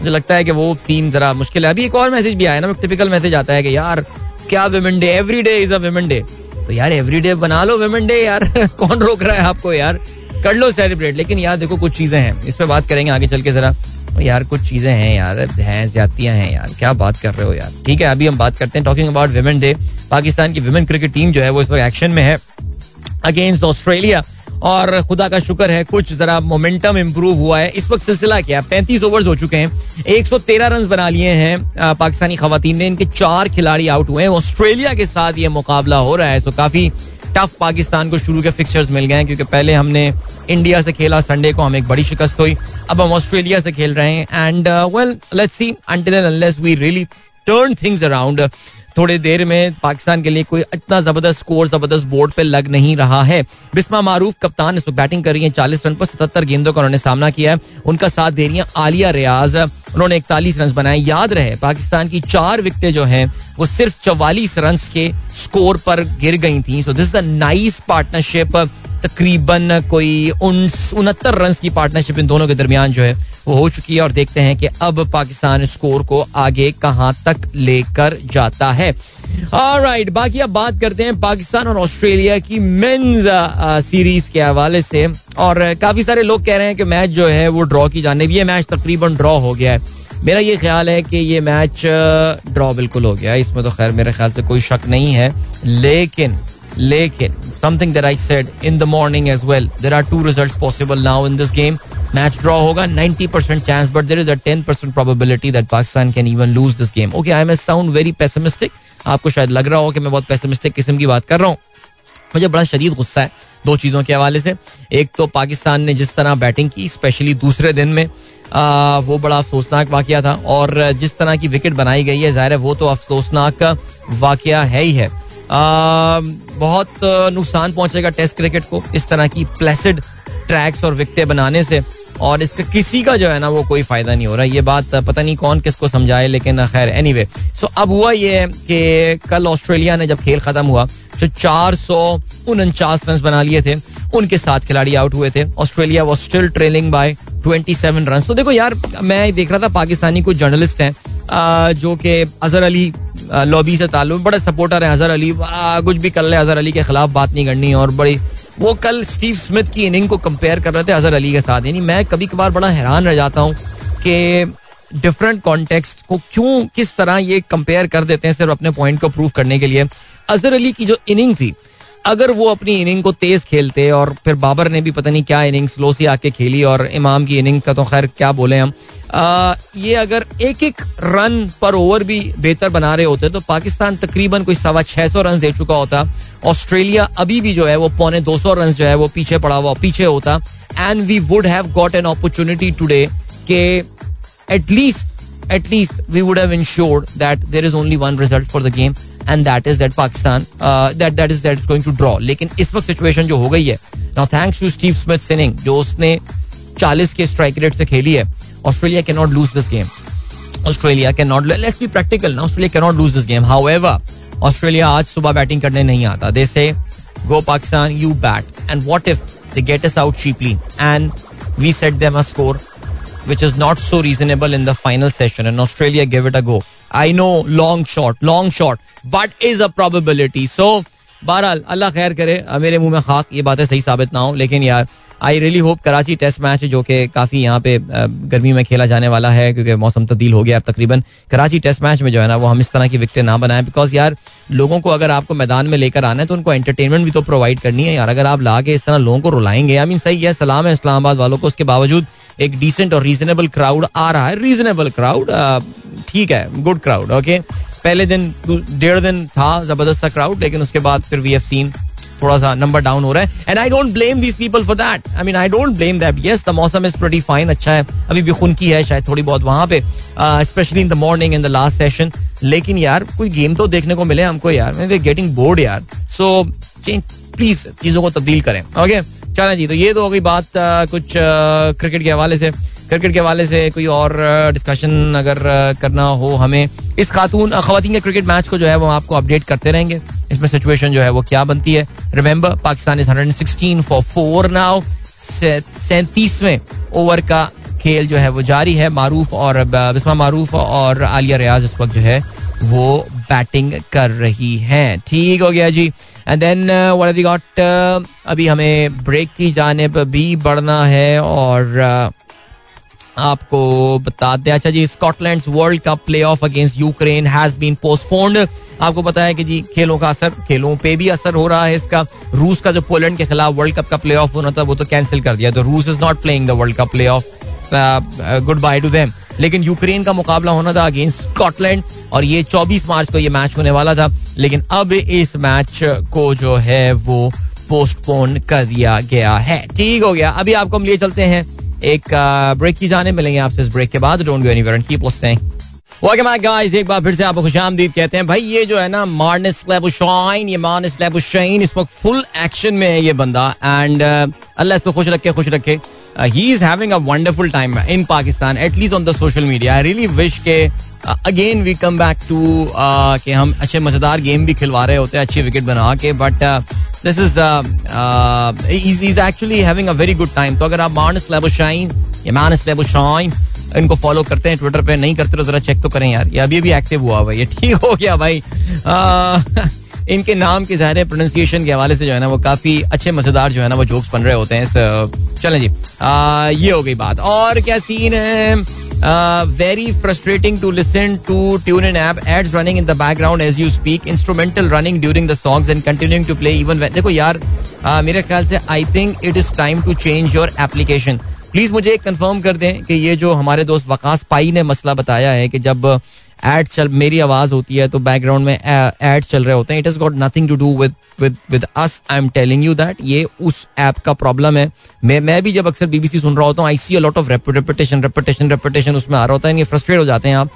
मुझे लगता है कि वो सीन जरा मुश्किल है। अभी एक और मैसेज भी आया ना टिपिकल मैसेज आता है कि यार, क्या women day every day is a day तो यार एवरी डे बना लो विमेन डे यार। कौन रोक रहा है आपको यार? कर लो सेलिब्रेट लेकिन यार देखो, कुछ चीज़ें हैं। इस पर बात करेंगे आगे चल के जरा। यार, कुछ चीज़ें हैं यार। हैं, ज्यादतियाँ हैं यार। क्या बात कर रहे हो यार? ठीक है, अभी हम बात करते हैं talking about women day Pakistan की विमेन क्रिकेट टीम जो है, वो इस वक्त एक्शन में है। अगेंस्ट ऑस्ट्रेलिया और खुदा का शुक्र है, कुछ जरा मोमेंटम इंप्रूव हुआ है। इस वक्त सिलसिला क्या पैंतीस ओवर्स हो चुके हैं। एक सौ तेरह रन बना लिए हैं पाकिस्तानी खातन ने। इनके चार खिलाड़ी आउट हुए हैं। ऑस्ट्रेलिया के साथ ये मुकाबला हो रहा है। तो काफ़ी टफ पाकिस्तान को शुरू के फिक्सर्स मिल गए हैं, क्योंकि पहले हमने इंडिया से खेला संडे को हमें एक बड़ी शिकस्त हुई। अब हम ऑस्ट्रेलिया से खेल रहे हैं। And well let's see unless we really turn things around थोड़ी देर में पाकिस्तान के लिए कोई इतना ज़बरदस्त स्कोर ज़बरदस्त बोर्ड पे लग नहीं रहा है। बिस्मा मारूफ कप्तान इस बैटिंग कर रही है चालीस रन पर सतहत्तर गेंदों का उन्होंने सामना किया है। उनका साथ दे रही है आलिया रियाज। उन्होंने इकतालीस रन बनाए। याद रहे, पाकिस्तान की चार विकटे जो हैं, वो सिर्फ़ चवालीस रन के स्कोर पर गिर गई थी। सो दिस नाइस पार्टनरशिप तकरीबन कोई उनहत्तर रन की पार्टनरशिप इन दोनों के दरमियान जो है, वो हो चुकी है और देखते हैं कि अब पाकिस्तान स्कोर को आगे कहाँ तक लेकर जाता है। राइट बाकी अब बात करते हैं पाकिस्तान और ऑस्ट्रेलिया की मेंस सीरीज़ के हवाले से। और काफ़ी सारे लोग कह रहे हैं कि मैच जो है, वो ड्रॉ की जाने ये मैच तकरीबन ड्रॉ हो गया है। मेरा ये ख्याल है कि ये मैच ड्रॉ बिल्कुल हो गया इसमें तो खैर मेरे ख्याल से कोई शक नहीं है। लेकिन लेकिन something that I said in the morning as well there are two result possible now in this game match draw होगा 90 percent chance but there is a 10 percent probability that Pakistan can even lose this game okay I am sound very pessimistic आपको शायद लग रहा हो कि मैं बहुत पेसिमिस्टिक किस्म की बात कर रहा हूँ। मुझे बड़ा शदीद गुस्सा है दो चीज़ों के हवाले से। एक तो पाकिस्तान ने जिस तरह बैटिंग की स्पेशली दूसरे दिन में आ, वो बड़ा अफसोसनाक वाक़ था। और जिस तरह की विकेट बनाई गई है ज़ाहिर है वो तो अफसोसनाक वाक़ है ही है। बहुत नुकसान पहुंचेगा टेस्ट क्रिकेट को इस तरह की प्लेसिड ट्रैक्स और विकटें बनाने से और इसका किसी का जो है ना वो कोई फ़ायदा नहीं हो रहा। ये बात पता नहीं कौन किसको समझाए, लेकिन खैर एनी वे सो अब हुआ ये कि कल ऑस्ट्रेलिया ने जब खेल खत्म हुआ तो चार सौ उनचास रन बना लिए थे, उनके साथ खिलाड़ी आउट हुए थे। Australia was still trailing by twenty seven run तो देखो यार, मैं देख रहा था पाकिस्तानी कुछ जर्नलिस्ट हैं जो कि अजहर अली लॉबी से ताल्लुक, बड़े सपोर्टर है अजहर अली। कुछ भी कर ले अजहर अली के खिलाफ बात नहीं करनी और बड़ी, वो कल स्टीव स्मिथ की इनिंग को कंपेयर कर रहे थे अजहर अली के साथ। यानी मैं कभी कभार बड़ा हैरान रह जाता हूँ कि डिफरेंट कॉन्टेक्स्ट को क्यों, किस तरह ये कंपेयर कर देते हैं सिर्फ़ अपने पॉइंट को प्रूव करने के लिए। अजहर अली की जो इनिंग थी अगर वो अपनी इनिंग को तेज खेलते और फिर बाबर ने भी पता नहीं क्या इनिंग स्लो सी आके खेली और इमाम की इनिंग का तो खैर क्या बोले हम। आ, ये अगर एक एक रन पर ओवर भी बेहतर बना रहे होते तो पाकिस्तान तकरीबन कोई सवा छह सौ रन दे चुका होता। ऑस्ट्रेलिया अभी भी जो है वो पौने दो सौ रन जो है वो पीछे पड़ा हुआ पीछे होता। And we would have got an opportunity today के at least at least we would have ensured that there is only one result for the game and that is that Pakistan that that is that is going to draw लेकिन इस वक्त सिचुएशन जो हो गई है now thanks to Steve Smith sinning जो उसने 40 के स्ट्राइक रेट से खेली है Australia can not lose this game Australia can not let's be practical ना Australia can not lose this game however Australia आज सुबह बैटिंग करने नहीं आता। They say go Pakistan you bat and what if they get us out cheaply and we set them a score which is not so reasonable in the final session and Australia give it a go. I know long shot, long shot, but is a probability. So बहरहाल अल्लाह खैर करे मेरे मुँह में खाक ये बातें सही साबित ना हो लेकिन यार I really hope Karachi test match जो कि काफ़ी यहाँ पे गर्मी में खेला जाने वाला है क्योंकि मौसम तब्दील हो गया अब तकरीबन कराची टेस्ट मैच में जो है ना वो हम इस तरह की विकटें ना बनाएँ बिकॉज़ यार लोगों को अगर आपको मैदान में लेकर आना है तो उनको एंटरटेनमेंट भी तो प्रोवाइड करनी है यार अगर आप ला के इस तरह लोगों को रुलाएँगे आई मीन सही है सलाम है इस्लामाबाद वालों को उसके बावजूद एक डिसेंट और रीजनेबल क्राउड आ रहा है। रीजनेबल क्राउड ठीक है गुड क्राउड ओके पहले दिन डेढ़ दिन था ज़बरदस्त सा क्राउड लेकिन उसके बाद फिर वी हैव सीन थोड़ा सा नंबर डाउन हो रहा है। And I don't blame these people for that I mean I don't blame that yes the मौसम इज़ प्रीटी फाइन अच्छा है। अभी भी खुन की है, शायद थोड़ी बहुत वहाँ पे specially in the morning in the last session लेकिन यार, कोई गेम तो देखने को मिले हमको यार। वी गेटिंग बोर्ड यार। सो चेंज प्लीज़ चीज़ों को तब्दील करें ओके चलें जी तो ये तो हो गई बात कुछ क्रिकेट के हवाले से। क्रिकेट के हवाले से कोई और डिस्कशन अगर करना हो हमें, इस खातून खातन के क्रिकेट मैच को जो है वो आपको अपडेट करते रहेंगे। इसमें सिचुएशन जो है वो क्या बनती है? Remember Pakistan is 116 for four now सैंतीसवें over का खेल जो है वो जारी है। मारूफ और बिस्मा मारूफ और आलिया रियाज इस वक्त जो है वो बैटिंग कर रही हैं। ठीक हो गया जी। And then what have got अभी हमें ब्रेक की जाने पर भी बढ़ना है और uh, आपको बता दें। अच्छा जी Scotland world cup play off against Ukraine has been postponed आपको पता है कि जी खेलों का असर खेलों पे भी असर हो रहा है इसका। रूस का जो पोलैंड के खिलाफ वर्ल्ड कप का प्ले ऑफ़ होना था वो तो कैंसिल कर दिया। तो रूस is not playing the world cup play off goodbye to them लेकिन यूक्रेन का मुकाबला होना था अगेंस्ट स्कॉटलैंड और ये 24 मार्च को ये मैच होने वाला था। लेकिन अब इस मैच को जो है वो पोस्टपोन कर दिया गया है। ठीक हो गया। अभी आपको हम लिए चलते हैं। एक ब्रेक की जाने मिलेंगे आपसे इस ब्रेक के बाद। Don't go anywhere and keep listening welcome back guys एक बार फिर से आपको खुशामदीद कहते हैं। भाई, ये जो है ना मार्नस शाइन ये मार्नस शाइन इस वक्त फुल एक्शन में है ये बंदा। एंड अल्लाह इसको खुश रखे खुश रखे। He is having a wonderful time in Pakistan at least on the social media I really wish के again we come back to कि हम अच्छे मज़ेदार गेम भी खिलवा रहे होते हैं अच्छी विकेट बना के but this is is actually having a very good time तो अगर आप मार्नस शाइन या मार्नस शाइन इनको फॉलो करते हैं ट्विटर पे नहीं करते तो जरा चेक तो करें यार। ये अभी भी एक्टिव हुआ भाई ये ठीक हो गया भाई। इनके नाम के ज़ाहिर प्रोनाउंसिएशन के हवाले से जो है ना वो काफ़ी अच्छे मज़ेदार जो है ना वो जोक्स बन रहे होते हैं चलें जी। आ, ये हो गई बात। और क्या सीन है? Very frustrating to listen to tune in app ads running in the background as you speak instrumental running during the songs and continuing to play even देखो यार uh, मेरे ख्याल से I think it is time to change your application please मुझे कंफर्म कर दें कि ये जो हमारे दोस्त वकास पाई ने मसला बताया है कि जब एड चल मेरी आवाज़ होती है तो बैकग्राउंड में एड चल रहे होते हैं। It is got nothing to do with with with us I am telling you that ये उस ऐप का प्रॉब्लम है। मैं मैं भी जब अक्सर बीबीसी सुन रहा होता हूँ I see lot of repetition repetition repetition उसमें आ रहा होता है। ये फ्रस्ट्रेट हो जाते हैं आप।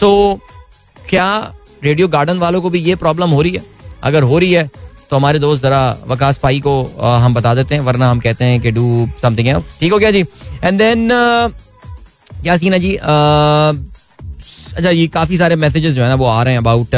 सो so, क्या रेडियो गार्डन वालों को भी ये प्रॉब्लम हो रही है? अगर हो रही है तो हमारे दोस्त जरा वकास पाई को आ, हम बता देते हैं वरना हम कहते हैं कि डू समथिंग ठीक हो गया जी? एंड देन क्या सीन जी अच्छा ये काफ़ी सारे मैसेजेस जो है ना वो आ रहे हैं about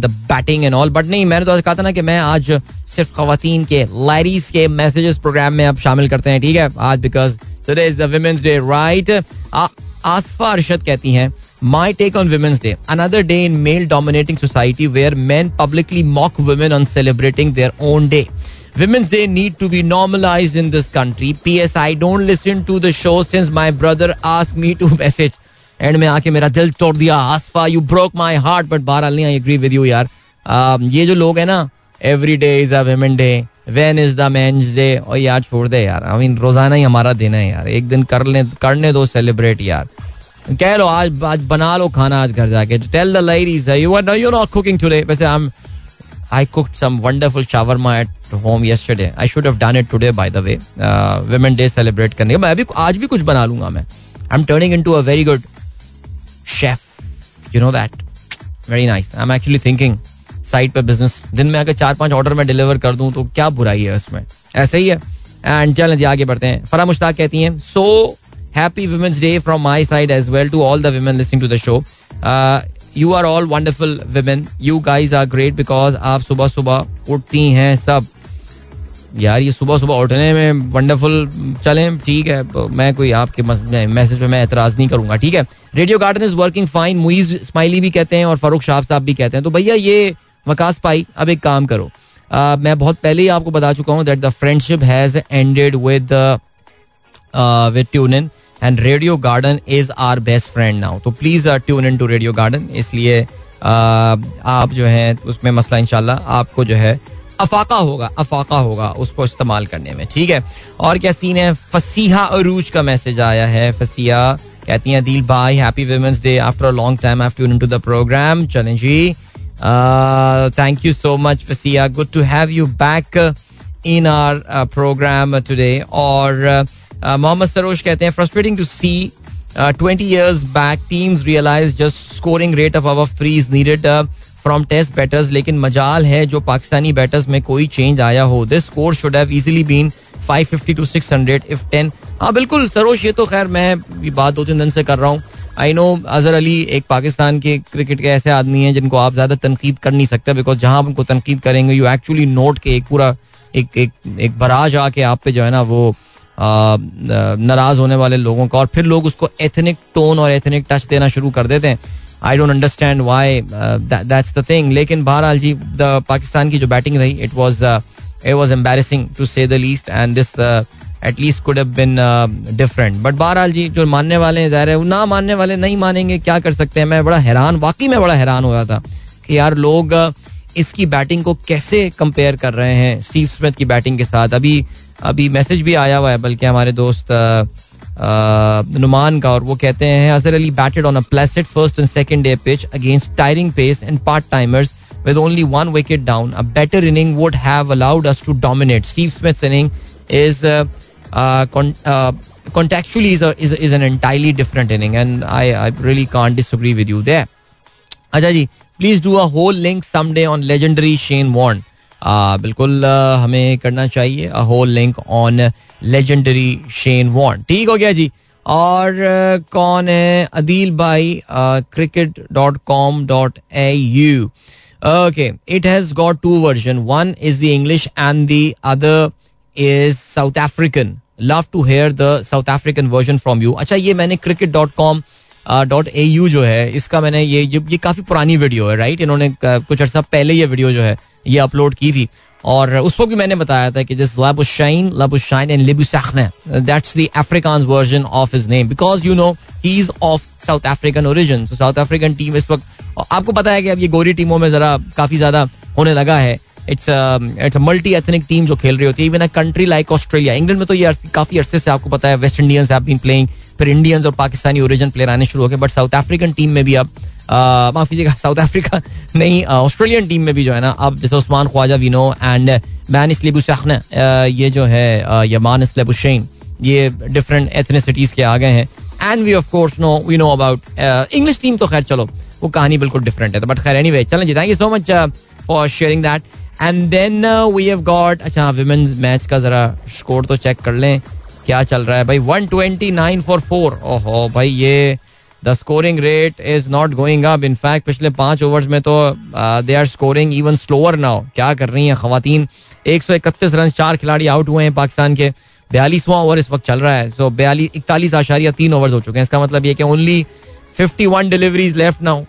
the batting and all but नहीं मैंने तो कहा था ना कि मैं आज सिर्फ़ खातन के लाइरीज के मैसेजेस प्रोग्राम में अब शामिल करते हैं ठीक है आज because today is the women's day right Aasfa Arshad कहती हैं My take on Women's Day. Another day in male dominating society where men publicly mock women on celebrating their own day. Women's Day need to be normalized in this country. P.S. I don't listen to the show since my brother asked me to message. And में आके मेरा दिल तोड़ दिया। Aasfa you broke my heart but बहरहाल आई एग्री विद यू यार। ये जो लोग हैं ना every day is a day when is the men's day और यार, छोड़ दे यार। आई मीन रोज़ाना ही हमारा दिन है यार। एक दिन कर ले, करने दो सेलिब्रेट यार। कह लो, आज आज बना लो खाना आज घर जाके। Tell the ladies you are you not cooking today वैसे I am I cooked some wonderful shawarma at home yesterday I should have done it today by the way women day celebrate करने का मैं अभी आज भी कुछ बना लूँगा मैं। I am turning into a very good chef you know that very nice I am actually thinking side पे बिज़नेस दिन में अगर चार पाँच ऑर्डर में डिलीवर कर दूँ तो क्या बुराई है उसमें? ऐसे ही है. एंड चलें आगे बढ़ते हैं. फरा मुश्ताक कहती हैं so happy women's day from my side as well to all the women listening to the show you are all wonderful women you guys are great because आप सुबह सुबह उठती हैं सब. यार ये सुबह सुबह उठने में वंडरफुल चले ठीक है मैं कोई आपके मैसेज पे मैं एतराज़ नहीं करूँगा ठीक है? Radio garden is working fine Muiz Smiley भी कहते हैं और फारूक शाह साहब भी कहते हैं तो भैया ये वकास पाई अब एक काम करो uh, मैं बहुत पहले ही आपको बता चुका हूँ that the friendship has ended with with tune in and radio garden is our best friend now तो please tune in to radio garden इसलिए आप जो है उसमें मसला इनशाला आपको जो है अफाका होगा अफाका होगा उसको इस्तेमाल करने में, ठीक है? और क्या सीन है? फसीहा अरूज का मैसेज आया है फसिया कहती हैं दिल भाई happy women's day after a long time I tune into the program चलें जी। Thank you so much Fasiya good to have you back in our program today और मोहम्मद सरोज कहते हैं frustrating to see twenty years back teams realize just scoring rate of our three is needed from test batters लेकिन मजाल है जो पाकिस्तानी बैटर्स में कोई चेंज आया हो। This score should have easily been 550 to 600 if 10 हाँ बिल्कुल सरोश ये तो खैर मैं बात दो तीन दिन से कर रहा हूँ। आई नो अजहर अली एक पाकिस्तान के क्रिकेट के ऐसे आदमी हैं जिनको आप ज़्यादा तनकीद कर नहीं सकते बिकॉज़ जहाँ आप उनको तनकीद करेंगे यू एक्चुअली नोट के एक पूरा, एक एक एक बराज आके आप पे जो है ना वो नाराज़ होने वाले लोगों का, और फिर लोग उसको एथनिक टोन और एथनिक टच देना शुरू कर देते हैं। I don't understand why that's the thing लेकिन बहरहाल जी द पाकिस्तान की जो बैटिंग रही it was it was embarrassing to say the least and this at least could have been different but बहरहाल जी जो मानने वाले हैं ज़ाहिर है ना मानने वाले नहीं मानेंगे क्या कर सकते हैं मैं बड़ा हैरान वाकई में बड़ा हैरान हो रहा था कि यार लोग इसकी बैटिंग को कैसे कंपेयर कर रहे हैं स्टीव स्मिथ की बैटिंग के साथ अभी अभी मैसेज भी आया हुआ है बल्कि हमारे दोस्त नुमान का और वो कहते हैं Azhar Ali batted on a placid first and second day pitch against tiring pace and part timers with only one wicket down. A better inning would have allowed us to dominate. Steve Smith's inning is uh, uh, con- uh, contextually is, a, is, is an entirely different inning, and I, I really can't disagree with you there. अच्छा जी please do a whole link someday on legendary Shane Warne बिल्कुल uh, हमें करना चाहिए a whole link on legendary Shane Warne ठीक हो गया जी। और uh, कौन है? अदील भाई cricket dot com dot A U okay it has got two version one is the English and the other is South African love to hear the South African version from you अच्छा ये मैंने cricket dot com dot A U जो है इसका मैंने ये ये, ये काफ़ी पुरानी वीडियो है राइट इन्होंने कुछ अर्सा पहले ये वीडियो जो है ये अपलोड की थी। और उसको भी मैंने बताया था कि जिस Labuschagne Labuschagne and Labuschagne that's the Afrikaans version of his name because you know he is of South African origin South African team इस वक्त आपको पता है कि अब ये गोरी टीमों में जरा काफ़ी ज़्यादा होने लगा है। It's it's multi ethnic team जो खेल रही होती है। Even a country like Australia England में तो ये काफ़ी अरसे से आपको पता है West Indians have been playing फिर इंडियंस और पाकिस्तानी ओरिजिन प्लेयर आने शुरू हो गए बट साउथ अफ्रीकन टीम में भी अब माफ़ कीजिएगा साउथ अफ्रीका नहीं ऑस्ट्रेलियन टीम में भी जो है ना, अब जैसे उस्मान ख्वाजा विनो एंड मैन इसलिबू ये जो है यमान इसलेबुशैन ये डिफरेंट एथनिसिटीज के आ गए हैं. And we of course know we know about English team तो खैर चलो, वो कहानी बिल्कुल डिफरेंट है बट खैर एनी वे चलें जी thank you so much for sharing that and then we have got अच्छा विमेंस मैच का जरा स्कोर तो चेक कर लें. क्या चल रहा है भाई? 129 फॉर फोर ओहो भाई, ये the scoring rate is not going up in fact पिछले पाँच ओवर्स में तो they are scoring even slower now क्या कर रही हैं खातन एक सौ इकतीस रन, चार खिलाड़ी आउट हुए हैं पाकिस्तान के। बयालीसवां ओवर इस वक्त चल रहा है। सो बयालीस इकतालीस आशारिया तीन ओवर हो चुके हैं। इसका मतलब ये कि only fifty one deliveries left now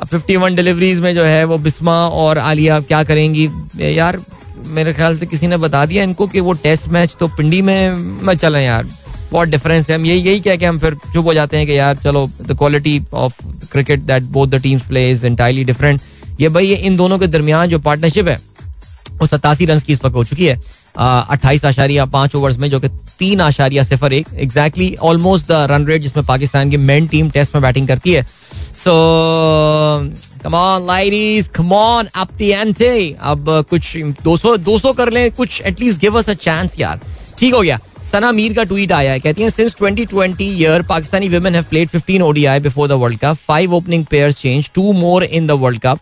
अब फिफ्टी वन डिलीवरीज में जो है वो बिस्मा और आलिया क्या करेंगी? यार मेरे ख्याल से किसी ने बता दिया इनको कि वो टेस्ट मैच तो पिंडी में, मैं चलें यार। बहुत डिफरेंस है। हम यही यही कह के हम फिर चुप हो जाते हैं कि यार, चलो the quality of cricket that both the teams play is entirely different ये भाई, ये इन दोनों के दरमियान जो पार्टनरशिप है, वो सतासी रन की इस वक्त हो चुकी है। अट्ठाईस आशारिया, पाँच ओवर्स में, जो कि तीन आशारिया, सिफर एक। Exactly almost the run rate जिसमें पाकिस्तान की मेन टीम टेस्ट में बैटिंग करती है। So come on ladies come on up the ante अब कुछ 200 200 कर लें, कुछ at least give us a chance यार। ठीक हो गया। सना मीर का ट्वीट आया है। कहती हैं since 2020 year Pakistani women have played 15 ODI before the world cup five opening pairs change two more in the world cup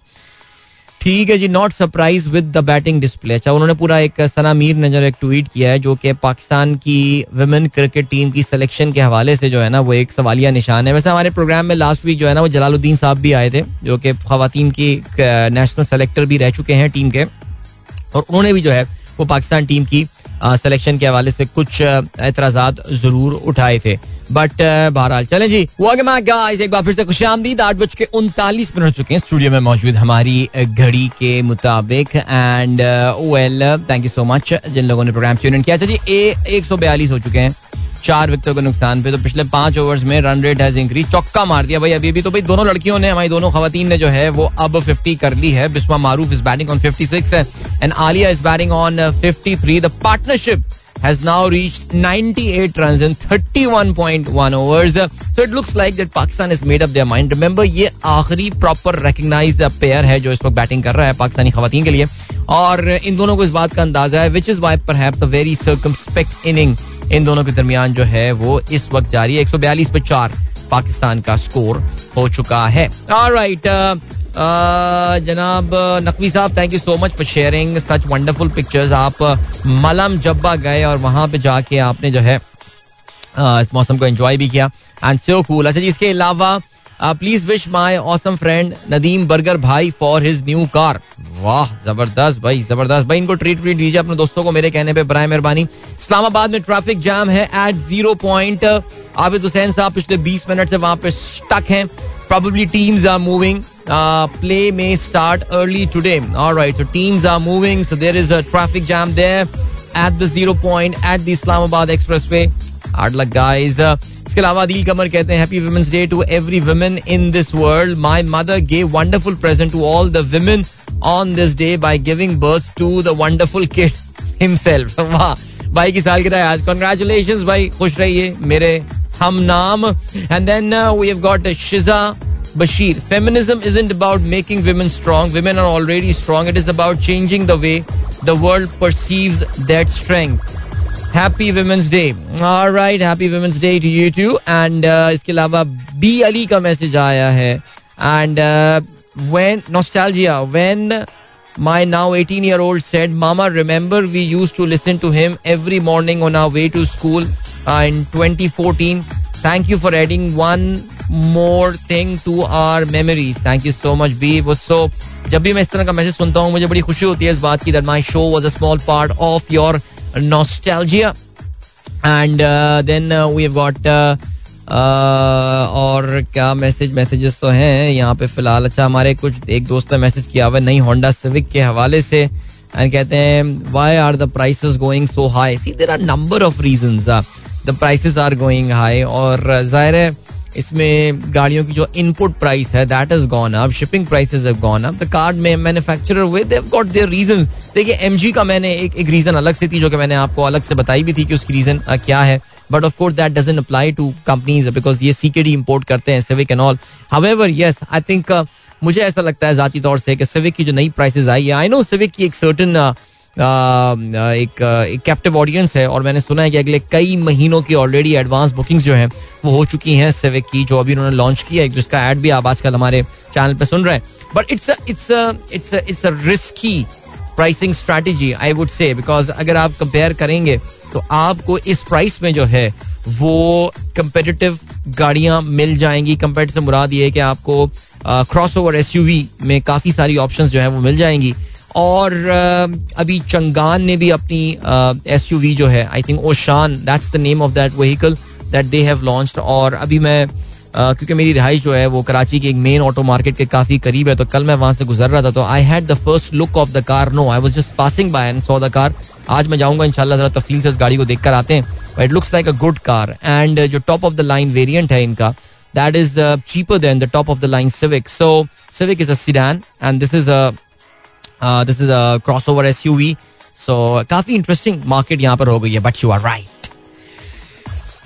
ठीक है जी not surprise with the batting display अच्छा उन्होंने पूरा एक सना मीर ने जो एक ट्वीट किया है, जो कि पाकिस्तान की वुमेन क्रिकेट टीम की सिलेक्शन के हवाले से जो है ना, वो एक सवालिया निशान है। वैसे हमारे प्रोग्राम में लास्ट वीक जो है ना, वो जलालुद्दीन साहब भी आए थे, जो कि खातन की नेशनल सेलेक्टर भी रह चुके हैं टीम के। और उन्होंने भी जो है, वो पाकिस्तान टीम की सिलेक्शन के हवाले से कुछ एतराजा ज़रूर उठाए थे। बट बहरहाल, चले जी। गाइस एक बार फिर से खुश आठ बज के उनतालीस मिनट चुके हैं। स्टूडियो में मौजूद हमारी घड़ी के मुताबिक। And well thank you so much जिन लोगों ने प्रोग्राम ट्यून किया। अच्छा जी, ए, एक सौ बयालीस हो चुके हैं। चार विकेटों के नुकसान पे तो पिछले पाँच ओवर्स में रन रेट हैज़ इंक्रीज चौका मार दिया भाई अभी भी तो भाई दोनों लड़कियों ने हमारी दोनों खातन ने जो है वो अब 50 कर ली है Bisma Maroof is batting on 56 and Aliya is batting on 53 the partnership has now reached 98 runs in 31.1 overs. So it looks like that Pakistan has made up their mind. Remember, ये आखिरी प्रॉपर रिकग्नाइज प्लेयर है जो इस वक्त बैटिंग कर रहा है पाकिस्तानी खवतिन के लिए और इन दोनों को इस बात का अंदाज़ा है is why per have a very circumspect inning इन दोनों के दरमियान जो है वो इस वक्त जारी है। एक सौ बयालीस पे चार पाकिस्तान का स्कोर हो चुका है। राइट जनाब नकवी साहब thank you so much for sharing such wonderful pictures आप मलम जब्बा गए और वहाँ पे जाके आपने जो है इस मौसम को एंजॉय भी किया। एंड सो कूल अच्छा जी, इसके अलावा please wish my awesome friend Nadeem burger भाई फॉर हिज न्यू कार वाह ज़बरदस्त भाई ज़बरदस्त। भाई इनको ट्रीट ट्रीट दीजिए अपने दोस्तों को मेरे कहने पे बराए मेहरबानी। इस्लामाबाद में ट्रैफ़िक जैम है at zero point Abid Hussain साहब पिछले बीस मिनट से वहाँ पे स्टक हैं। Moving uh, play may start early today all right so teams are moving so there is a traffic jam there at the zero point at the Islamabad expressway hard luck guys इसके अलावा अदील कमर कहते हैं happy women's day to every women in this world my mother gave wonderful present to all the women on this day by giving birth to the wonderful kid himself वाह, भाई की साल की आज कॉन्ग्रेचुलेशन भाई, खुश रहिए मेरे हम नाम and then we have got Shiza Bashir. Feminism isn't about making women strong. Women are already strong. It is about changing the way the world perceives that strength. Day. All right, Happy Women's Day to you too. And uh, इसके अलावा बी अली का मैसेज आया है and when nostalgia when my now 18 year old said mama remember we used to listen to him every morning on our way to school uh, in 2014 thank you for adding one more thing to our memories thank you so much B वो सो जब भी मैं इस तरह का मैसेज सुनता हूँ मुझे बड़ी खुशी होती है इस बात की that my show was a small part of your nostalgia and then we have got और क्या मैसेज मैसेजेस तो हैं। यहाँ पे फ़िलहाल अच्छा हमारे कुछ एक दोस्त ने मैसेज किया हुआ नई होंडा सिविक के हवाले से। एंड कहते हैं why are the prices going so high see there are number of reason the prices are going high और ज़ाहिर है इसमें गाड़ियों की जो इनपुट प्राइस है that is gone up shipping prices have gone up the card में manufacturer with they have got their reasons देखिए एमजी का मैंने एक एक रीजन अलग से थी, जो कि मैंने आपको अलग से बताई भी थी कि उसकी रीजन क्या है। But of course that doesn't apply to companies because ये सीकेडी इंपोर्ट करते हैं Civic and all however yes I think मुझे ऐसा लगता है जाती तौर से कि सिविक की जो नई प्राइसेस आई है आई नो सिविक की एक सर्टन एक एक कैप्टिव ऑडियंस है और मैंने सुना है कि अगले कई महीनों की ऑलरेडी एडवांस बुकिंग्स जो हैं, वो हो चुकी हैं सिविक की, जो अभी उन्होंने लॉन्च किया है जिसका एड भी आप आजकल हमारे चैनल पे सुन रहे हैं। But it's it's it's it's a risky pricing strategy I would say because अगर आप कंपेयर करेंगे तो आपको इस प्राइस में जो है, वो कंपेटिटिव गाड़ियाँ मिल जाएँगी। से मुराद ये कि आपको क्रॉस ओवर एस में काफ़ी सारी ऑप्शंस जो है, वो मिल जाएँगी। और अभी चंगान ने भी अपनी एस यू वी जो है I think Oshan that's the name of that vehicle that they have launched और अभी मैं क्योंकि मेरी रिहाइश जो है वो कराची के एक मेन ऑटो मार्केट के काफ़ी करीब है तो कल मैं वहाँ से गुजर रहा था तो I had the first look of the car no I was just passing by and saw the car आज मैं जाऊँगा, इंशाल्लाह जरा तफसील से इस गाड़ी को देख कर आते हैं it looks like a good car and जो top of the line variant है इनका that is cheaper than the top of the line Civic so Civic is a sedan and this is a this is crossover S U V सो काफ़ी इंटरेस्टिंग मार्केट यहाँ पर हो गई है but you are right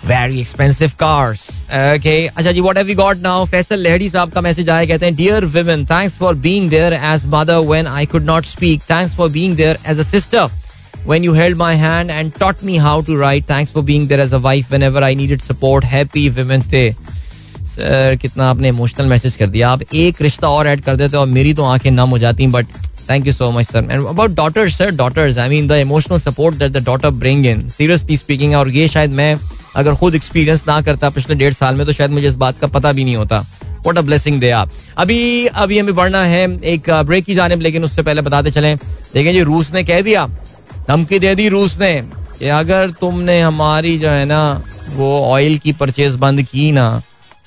very expensive cars okay अच्छा जी what have we got now Faisal Lahri साहब का मैसेज आया, कहते हैं dear women thanks for being there as mother when I could not speak thanks for being there as a sister when you held my hand and taught me how to write thanks for being there as a wife whenever I needed support. Happy women's day. Sir कितना आपने इमोशनल मैसेज कर दिया। आप एक रिश्ता और ऐड कर देते और मेरी तो आँखें नम हो जाती but Thank you so much, sir. And about daughters, sir, daughters. I mean, the emotional support that the daughter bring in. Seriously speaking, और ये शायद मैं अगर खुद एक्सपीरियंस ना करता पिछले डेढ़ साल में तो शायद मुझे इस बात का पता भी नहीं होता वॉट अ ब्लेसिंग दे आप अभी अभी हमें बढ़ना है एक ब्रेक की जाने लेकिन उससे पहले बताते चलें देखें जी रूस ने कह दिया धमकी दे दी रूस ने कि अगर तुमने हमारी जो है ना वो ऑयल की परचेज बंद की ना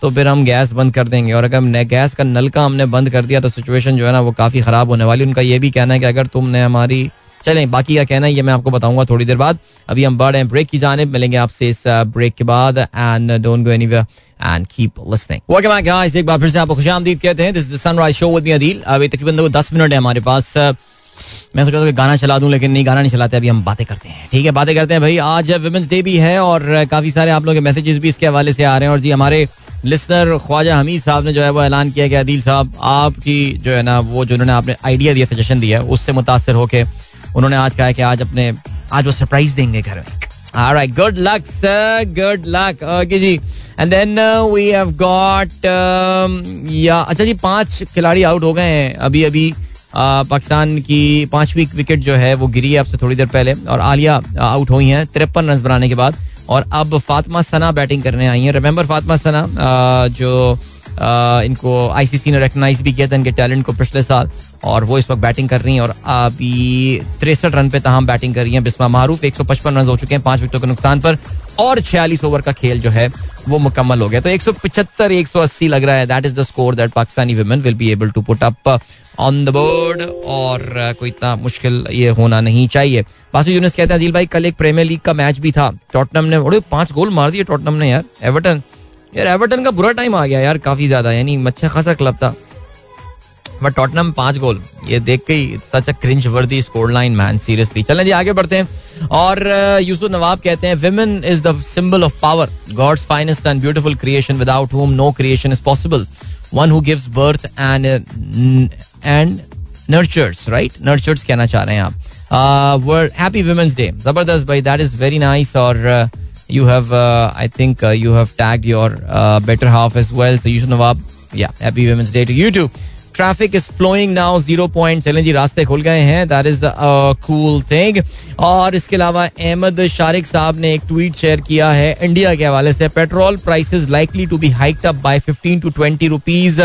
तो फिर हम गैस बंद कर देंगे। और अगर गैस का नल का हमने बंद कर दिया तो सिचुएशन जो है ना, वो काफ़ी ख़राब होने वाली उनका ये भी कहना है कि अगर तुमने हमारी, चलें, बाकी का कहना है, ये मैं आपको बताऊँगा थोड़ी देर बाद। अभी हम बढ़ रहे हैं ब्रेक की जाने मिलेंगे आपसे इस ब्रेक के बाद। And don't go anywhere and keep listening welcome back guys एक बार फिर से आपको खुशामदीद कहते हैं। This the sunrise show with me Adeel अभी तकरीबन दस मिनट है हमारे पास। मैं सोचा था कि गाना चला दूँ, लेकिन नहीं, गाना नहीं चलाते, अभी हम बातें करते हैं। ठीक है, बातें करते हैं भाई। आज वुमेंस डे भी है और काफ़ी सारे आप लोगों के मैसेजेस भी इसके हवाले से आ रहे हैं। और जी, हमारे लिसनर ख्वाजा हमीद साहब ने जो है वो ऐलान किया कि अदील साहब आपकी जो है ना वो जो उन्होंने आपने आइडिया दिया सजेशन दिया उससे मुतासर होके उन्होंने आज कहा कि आज अपने आज वो सरप्राइज़ देंगे घर में Alright, good luck, sir. Good luck. Okay, ji. And then uh, we have got um, yeah, अच्छा जी पाँच खिलाड़ी आउट हो गए हैं अभी अभी पाकिस्तान की पांचवी विकेट जो है, वो गिरी है आपसे थोड़ी देर पहले और आलिया आउट हुई हैं तिरपन रन बनाने के बाद और अब फातिमा सना बैटिंग करने आई हैं। रिमेंबर फातिमा सना जो इनको आईसीसी ने रिकग्नाइज भी किया था, इनके टैलेंट को पिछले साल और वो इस वक्त बैटिंग कर रही हैं और अभी तिरसठ रन पे तहम बैटिंग कर रही हैं। बिस्मा मारूफ एक सौ पचपन रन हो चुके हैं, पाँच विकेटों के नुकसान पर। और छियालीस ओवर का खेल जो है वो मुकम्मल हो गया। तो एक सौ पचहत्तर एक सौ अस्सी लग रहा है। That is the score that Pakistani women will be able to put up on the board और uh, कोई इतना मुश्किल ये होना नहीं चाहिए। बासु यूनिस कहते हैं भाई कल एक प्रीमियर लीग का मैच भी था। टॉटनम ने बड़े पाँच गोल मार दिए टॉटनम ने यार। एवर्टन यार एवर्टन का बुरा टाइम आ गया यार काफ़ी ज़्यादा। यानी अच्छा खासा क्लब था। बट टॉटनम पाँच गोल। ये देख के ही such a cringe worthy score line man seriously चलें जी आगे बढ़ते हैं। और यूसुफ नवाब कहते हैं women is the symbol of power god's finest and beautiful creation without whom no creation is possible one who gives birth and and nurtures right nurtures कहना चाह रहे हैं आप। वर्ल्ड हैप्पी वुमेन्स डे ज़बरदस्त भाई दैट इज़ वेरी नाइस और you have I think you have you have better half uh, as well. So Yusuf Nawab, yeah, happy Women's Day to you too. Traffic is flowing now zero point चलें जी रास्ते खुल गए हैं. दैट इज़ कूल थिंग और इसके अलावा अहमद शारिक साहब ने एक ट्वीट शेयर किया है इंडिया के हवाले से. Petrol prices likely to be hiked up by 15 to 20 rupees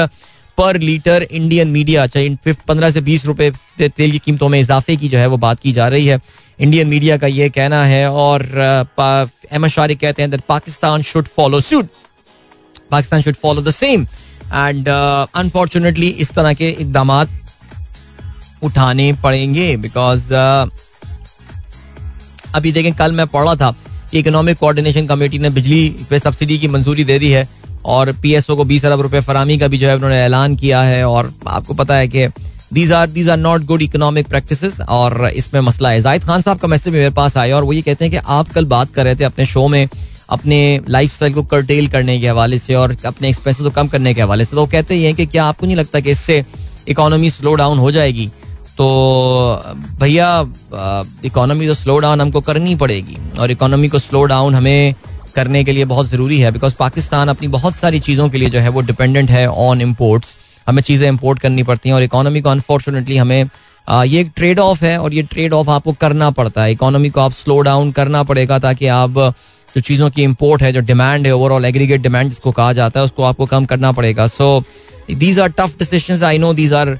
per litre Indian media चाहे पंद्रह से बीस रुपए तेल की कीमतों में इजाफे की जो है वो बात की जा रही है. इंडियन मीडिया का ये कहना है और अहमद शारिक कहते हैं Pakistan should follow suit Pakistan should follow the same and unfortunately इस तरह के इकदाम उठाने पड़ेंगे बिकॉज़ uh, अभी देखें कल मैं पढ़ रहा था कि इकोनॉमिक कोऑर्डिनेशन कमेटी ने बिजली पे सब्सिडी की मंजूरी दे दी है और पीएसओ को बीस अरब रुपए फरामी का भी जो है उन्होंने ऐलान किया है और आपको पता है कि these are these are not good economic practice और इसमें मसला है। जाहिद खान साहब का मैसेज मेरे पास आया और वो ये कहते हैं कि आप कल बात कर रहे थे अपने शो में अपने लाइफ स्टाइल को कर्टेल करने के हवाले से और अपने एक्सपेंसिस को कम करने के हवाले से तो वो कहते हैं कि क्या आपको नहीं लगता कि इससे इकोनॉमी स्लो डाउन हो जाएगी? तो भैया इकोनॉमी तो स्लो डाउन हमको करनी पड़ेगी और इकोनॉमी को स्लो डाउन हमें करने के लिए बहुत ज़रूरी है बिकॉज़ पाकिस्तान अपनी बहुत सारी चीज़ों के लिए जो है वो डिपेंडेंट है ऑन इम्पोर्ट्स हमें चीज़ें इम्पोर्ट करनी पड़ती हैं और इकोनॉमी को अनफॉर्चुनेटली हमें आ, ये एक ट्रेड ऑफ़ है और ये ट्रेड ऑफ़ आपको करना पड़ता है। इकोनॉमी को आप स्लो डाउन करना पड़ेगा ताकि आप जो चीज़ों की इम्पोर्ट है, जो डिमांड है ओवरऑल एग्रीगेट डिमांड जिसको कहा जाता है, उसको आपको कम करना पड़ेगा। So these are tough decision I know these are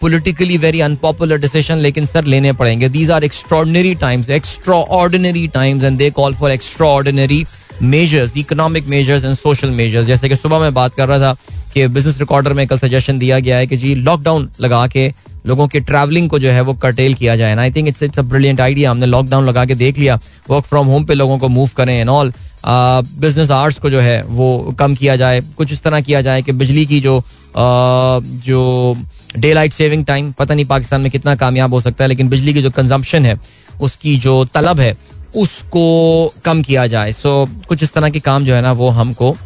politically very unpopular decision लेकिन सर लेने पड़ेंगे। These are extraordinary times extraordinary times and they call for extraordinary measures economic measures and social measures जैसे कि सुबह मैं बात कर रहा था कि बिज़नेस रिकॉर्डर में कल सजेशन दिया गया है कि जी लॉकडाउन लगा के लोगों के ट्रैवलिंग को जो है वो कर्टेल किया जाए I think it's it's a brilliant idea हमने लॉकडाउन लगा के देख लिया। वर्क फ्रॉम होम पे लोगों को मूव करें एंड ऑल बिज़नेस आर्ट्स को जो है वो कम किया जाए। कुछ इस तरह किया जाए कि बिजली की जो जो डे लाइट सेविंग टाइम पता नहीं पाकिस्तान में कितना कामयाब हो सकता है, लेकिन बिजली की जो कंजम्पशन है, उसकी जो तलब है, उसको कम किया जाए। सो कुछ इस तरह के काम जो है ना, वो हमको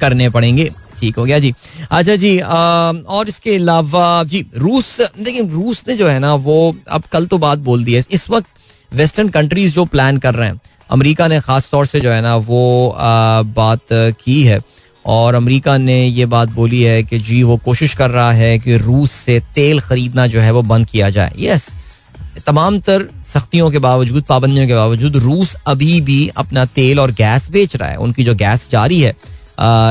करने पड़ेंगे। ठीक हो गया जी। अच्छा जी आ, और इसके अलावा जी रूस देखिए रूस ने जो है ना वो अब कल तो बात बोल दी है। इस वक्त वेस्टर्न कंट्रीज़ जो प्लान कर रहे हैं अमेरिका ने खास तौर से जो है ना वो आ, बात की है। और अमेरिका ने ये बात बोली है कि जी वो कोशिश कर रहा है कि रूस से तेल खरीदना जो है वो बंद किया जाए। यस तमाम तर सख्तियों के बावजूद पाबंदियों के बावजूद रूस अभी भी अपना तेल और गैस बेच रहा है। उनकी जो गैस जारी है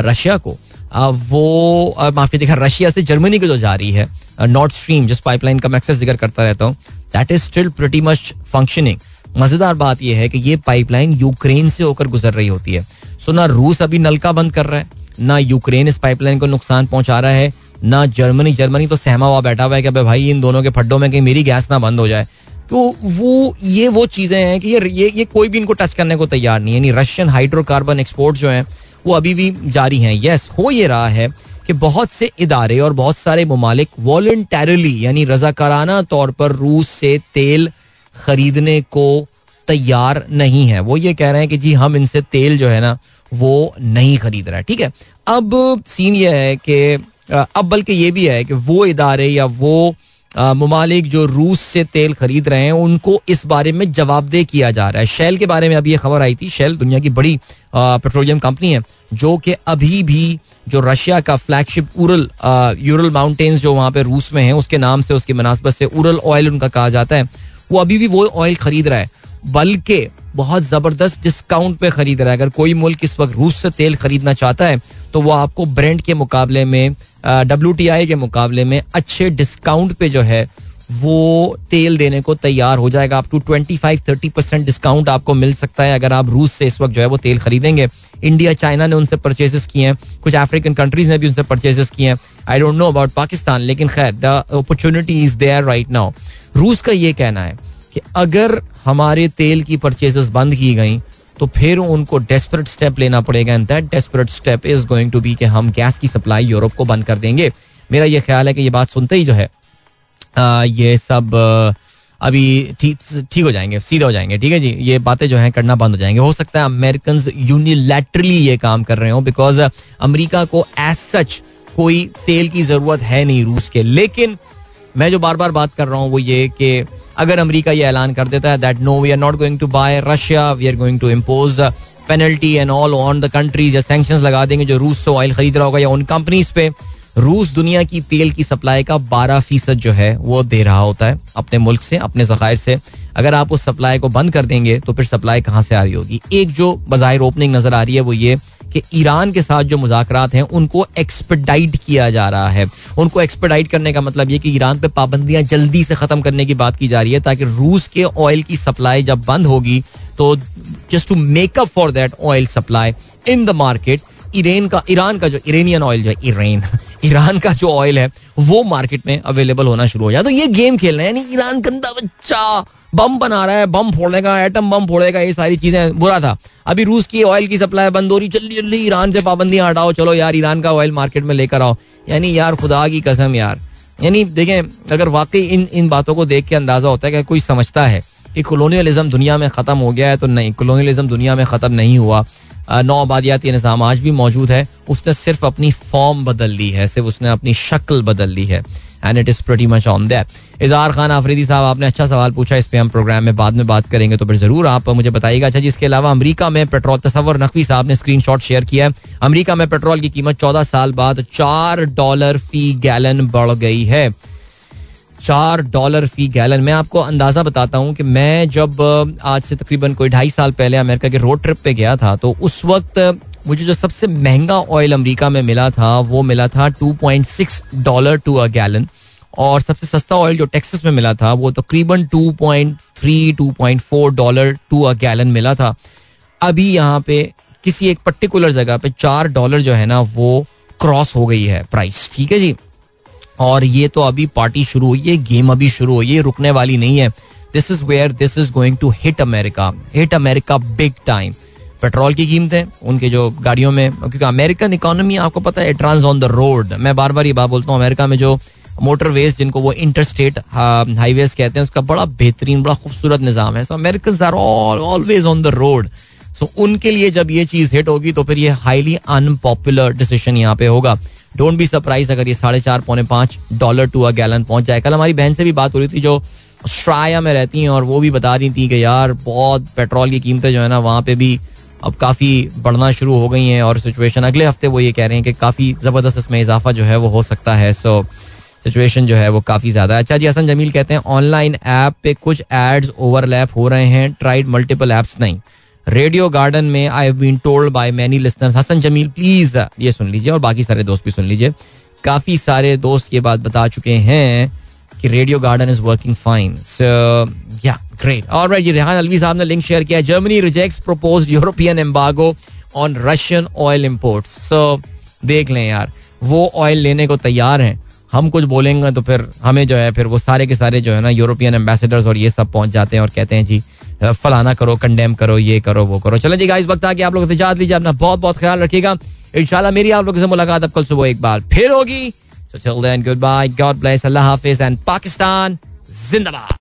रशिया को। वो माफ़ी देखा रशिया से जर्मनी की जो जा रही है नॉर्थ स्ट्रीम जिस पाइपलाइन का मैं अक्सर ज़िक्र करता रहता हूँ that is still pretty much functioning मज़ेदार बात यह है कि ये पाइपलाइन यूक्रेन से होकर गुजर रही होती है। सो ना रूस अभी नलका बंद कर रहा है, ना यूक्रेन इस पाइपलाइन को नुकसान पहुँचा रहा है, ना जर्मनी जर्मनी तो सहमा हुआ बैठा हुआ है कि भाई इन दोनों के फड्डों में कहीं मेरी गैस ना बंद हो जाए। तो वो, ये वो चीज़ें हैं कि ये ये कोई भी इनको टच करने को तैयार नहीं है। यानी रशियन हाइड्रोकार्बन एक्सपोर्ट जो है वो अभी भी जारी हैं। यस हो ये रहा है कि बहुत से इदारे और बहुत सारे ममालिक वॉल्टरली यानी रजाकाराना तौर पर रूस से तेल खरीदने को तैयार नहीं है। वो ये कह रहे हैं कि जी, हम इनसे तेल जो है ना, वो नहीं खरीद रहा है। ठीक है? अब सीन ये है कि अब बल्कि ये भी है कि वो इदारे या वो ममालिक जो रूस से तेल खरीद रहे हैं, उनको इस बारे में जवाबदेह किया जा रहा है। शेल के बारे में अभी ये खबर आई थी। शेल दुनिया की बड़ी पेट्रोलियम कंपनी है, जो कि अभी भी जो रशिया का फ्लैगशिप उरल यूरल माउंटेन्स जो वहाँ पे रूस में है, उसके नाम से, उसकी मुनासबत से उरल ऑयल उनका कहा जाता है। वो अभी भी वो ऑयल खरीद रहा है, बल्कि बहुत ज़बरदस्त डिस्काउंट पे खरीद रहा है। अगर कोई मुल्क इस वक्त रूस से तेल खरीदना चाहता है तो वो आपको ब्रेंड के मुकाबले में डब्ल्यूटीआई के मुकाबले में अच्छे डिस्काउंट पे जो है, वो तेल देने को तैयार हो जाएगा। आप two twenty five thirty percent discount आपको मिल सकता है अगर आप रूस से इस वक्त जो है वो तेल खरीदेंगे। इंडिया चाइना ने उनसे परचेजेस किए हैं। कुछ अफ्रीकन कंट्रीज़ ने भी उनसे परचेजेस किए हैं। I don't know about Pakistan लेकिन खैर the opportunity is there right now रूस का ये कहना है कि अगर हमारे तेल की परचेजेस बंद की गई तो फिर उनको डेस्परेट स्टेप लेना पड़ेगा and that desperate step is going to be कि हम गैस की सप्लाई यूरोप को बंद कर देंगे। मेरा ये ख्याल है कि ये बात सुनते ही जो है आ, ये सब अभी ठीक ठीक हो जाएँगे सीधे हो जाएँगे ठीक है जी? ये बातें जो हैं करना बंद हो जाएँगे। हो सकता है अमेरिकन यूनिलैटरली ये काम कर रहे हो बिकॉज़ अमेरिका को एज सच कोई तेल की ज़रूरत है नहीं रूस के। लेकिन मैं जो बार बार बात कर रहा हूँ वो ये कि अगर अमेरिका ये ऐलान कर देता है that no we are not going to buy Russia we are going to impose penalty and all on the countries या सैंक्शन लगा देंगे जो रूस से ऑयल खरीद रहा होगा या उन कंपनीज़ पे। रूस दुनिया की तेल की सप्लाई का 12 फ़ीसद जो है, वो दे रहा होता है अपने मुल्क से, अपने जखायर से। अगर आप उस सप्लाई को बंद कर देंगे तो फिर सप्लाई कहाँ से आ रही होगी? एक जो बाहिर ओपनिंग नज़र आ रही है, वो ये कि ईरान के साथ जो मुजाकर हैं, उनको एक्सपेडाइट किया जा रहा है। उनको एक्सपेडाइट करने का मतलब ये कि ईरान पे पाबंदियाँ जल्दी से खत्म करने की बात की जा रही है, ताकि रूस के ऑयल की सप्लाई जब बंद होगी तो just to make up for that oil supply in the market Iran का ईरान का जो इरेनियन ऑयल जो है ईरान ईरान का जो ऑयल है, वो मार्केट में अवेलेबल होना शुरू हो जाए। तो ये गेम खेलना है, यानी ईरान गंदा बच्चा। बम बना रहा है, बम फोड़ेगा एटम बम फोड़ेगा ये सारी चीज़ें बुरा था। अभी रूस की ऑयल की सप्लाई बंद हो रही जल्दी जल्दी ईरान से पाबंदियाँ हटाओ। चलो यार, ईरान का ऑयल मार्केट में लेकर आओ। यानी यार, खुदा की कसम यार। यानी देखें, अगर वाकई इन इन बातों को देख के अंदाज़ा होता है कि कोई समझता है कि कॉलोनियलिज्म दुनिया में ख़त्म हो गया है तो नहीं कॉलोनियलिज्म दुनिया में ख़त्म नहीं हुआ। नौ आबादियाती निज़ाम आज भी मौजूद है। उसने सिर्फ़ अपनी फॉर्म बदल ली है, सिर्फ़ उसने अपनी शक्ल बदल ली है। And it is pretty much on that Izhar Khan Afridi साहब, आपने अच्छा सवाल पूछा, इस पे हम प्रोग्राम में बाद में बात करेंगे तो फिर ज़रूर आप मुझे बताइएगा। अच्छा जिसके अलावा अमेरिका में पेट्रोल तस्वर नकवी साहब ने स्क्रीन शेयर किया है। अमरीका में पेट्रोल की कीमत चौदह साल बाद चार डॉलर फ़ी गैलन बढ़ गई है। चार डॉलर फ़ी गैलन मैं आपको अंदाज़ा बताता हूँ कि मैं जब, आज से तकरीबन कोई ढाई साल पहले अमेरिका के रोड ट्रिप पे गया था तो उस वक्त मुझे जो सबसे महँगा ऑयल अमेरिका में मिला था, वो मिला था 2.6 डॉलर टू अ गैलन और सबसे सस्ता ऑयल जो टेक्सास में मिला था, वो तकरीबन 2.3 2.4 डॉलर टू अ गैलन मिला था। अभी यहाँ पे किसी एक पर्टिकुलर जगह पे चार डॉलर जो है ना, वो क्रॉस हो गई है प्राइस ठीक है जी? और ये तो अभी पार्टी शुरू हुई है गेम अभी शुरू हुई है रुकने वाली नहीं है। This is where this is going to hit America hit America big time petrol की कीमतें, उनके जो गाड़ियों में, क्योंकि अमेरिकन इकोनॉमी आपको पता है ट्रांस ऑन द रोड मैं बार बार ये बात बोलता हूँ अमेरिका में जो मोटर वेज जिनको वो इंटर स्टेट हाईवेज कहते हैं, उसका बड़ा बेहतरीन, बड़ा खूबसूरत निज़ाम है। So American are always on the road so उनके लिए जब ये चीज़ हिट होगी तो फिर ये हाईली अनपॉपुलर डिसीज़न यहाँ पे होगा। डोंट बी सरप्राइज़ अगर ये साढ़े चार, पौने पाँच डॉलर टू अ गैलन पहुँच जाए। कल हमारी बहन से भी बात हो रही थी, जो ऑस्ट्राया में रहती हैं, और वो भी बता रही थी कि यार, बहुत पेट्रोल की कीमतें जो है ना, वहाँ पे भी अब काफ़ी बढ़ना शुरू हो गई हैं और सिचुएशन अगले हफ़्ते वो ये कह रहे हैं कि काफ़ी ज़बरदस्त इसमें इजाफा जो है वो हो सकता है। सो सिचुएशन जो है वो काफ़ी ज़्यादा अच्छा जी, हसन जमील कहते हैं ऑनलाइन ऐप पे कुछ एड्स ओवरलैप हो रहे हैं ट्राइड मल्टीपल ऐप्स नहीं। रेडियो गार्डन में I have been told by many listeners Hasan Jamil please ये सुन लीजिए और बाकी सारे दोस्त भी सुन लीजिए। काफ़ी सारे दोस्त ये बात बता चुके हैं कि radio garden is working fine या ग्रेट और राइट रेहान अलवी साहब ने लिंक शेयर किया Germany rejects proposed European embargo on Russian oil imports so देख लें यार वो ऑयल लेने को तैयार हैं. हम कुछ बोलेंगे तो फिर हमें जो है फिर वो सारे के सारे जो है ना यूरोपियन एम्बेसडर्स और ये सब पहुँच जाते हैं और कहते हैं जी फलाना करो कंडेम करो ये करो वो करो. चलो जी इस वक्त आके आप लोग इजाज़त लीजिए अपना बहुत बहुत ख्याल रखिएगा. इंशाल्लाह मेरी आप लोगों से मुलाकात अब कल सुबह एक बार फिर होगी. Then, goodbye, God bless, Allah Hafiz, and Pakistan, Zindabad.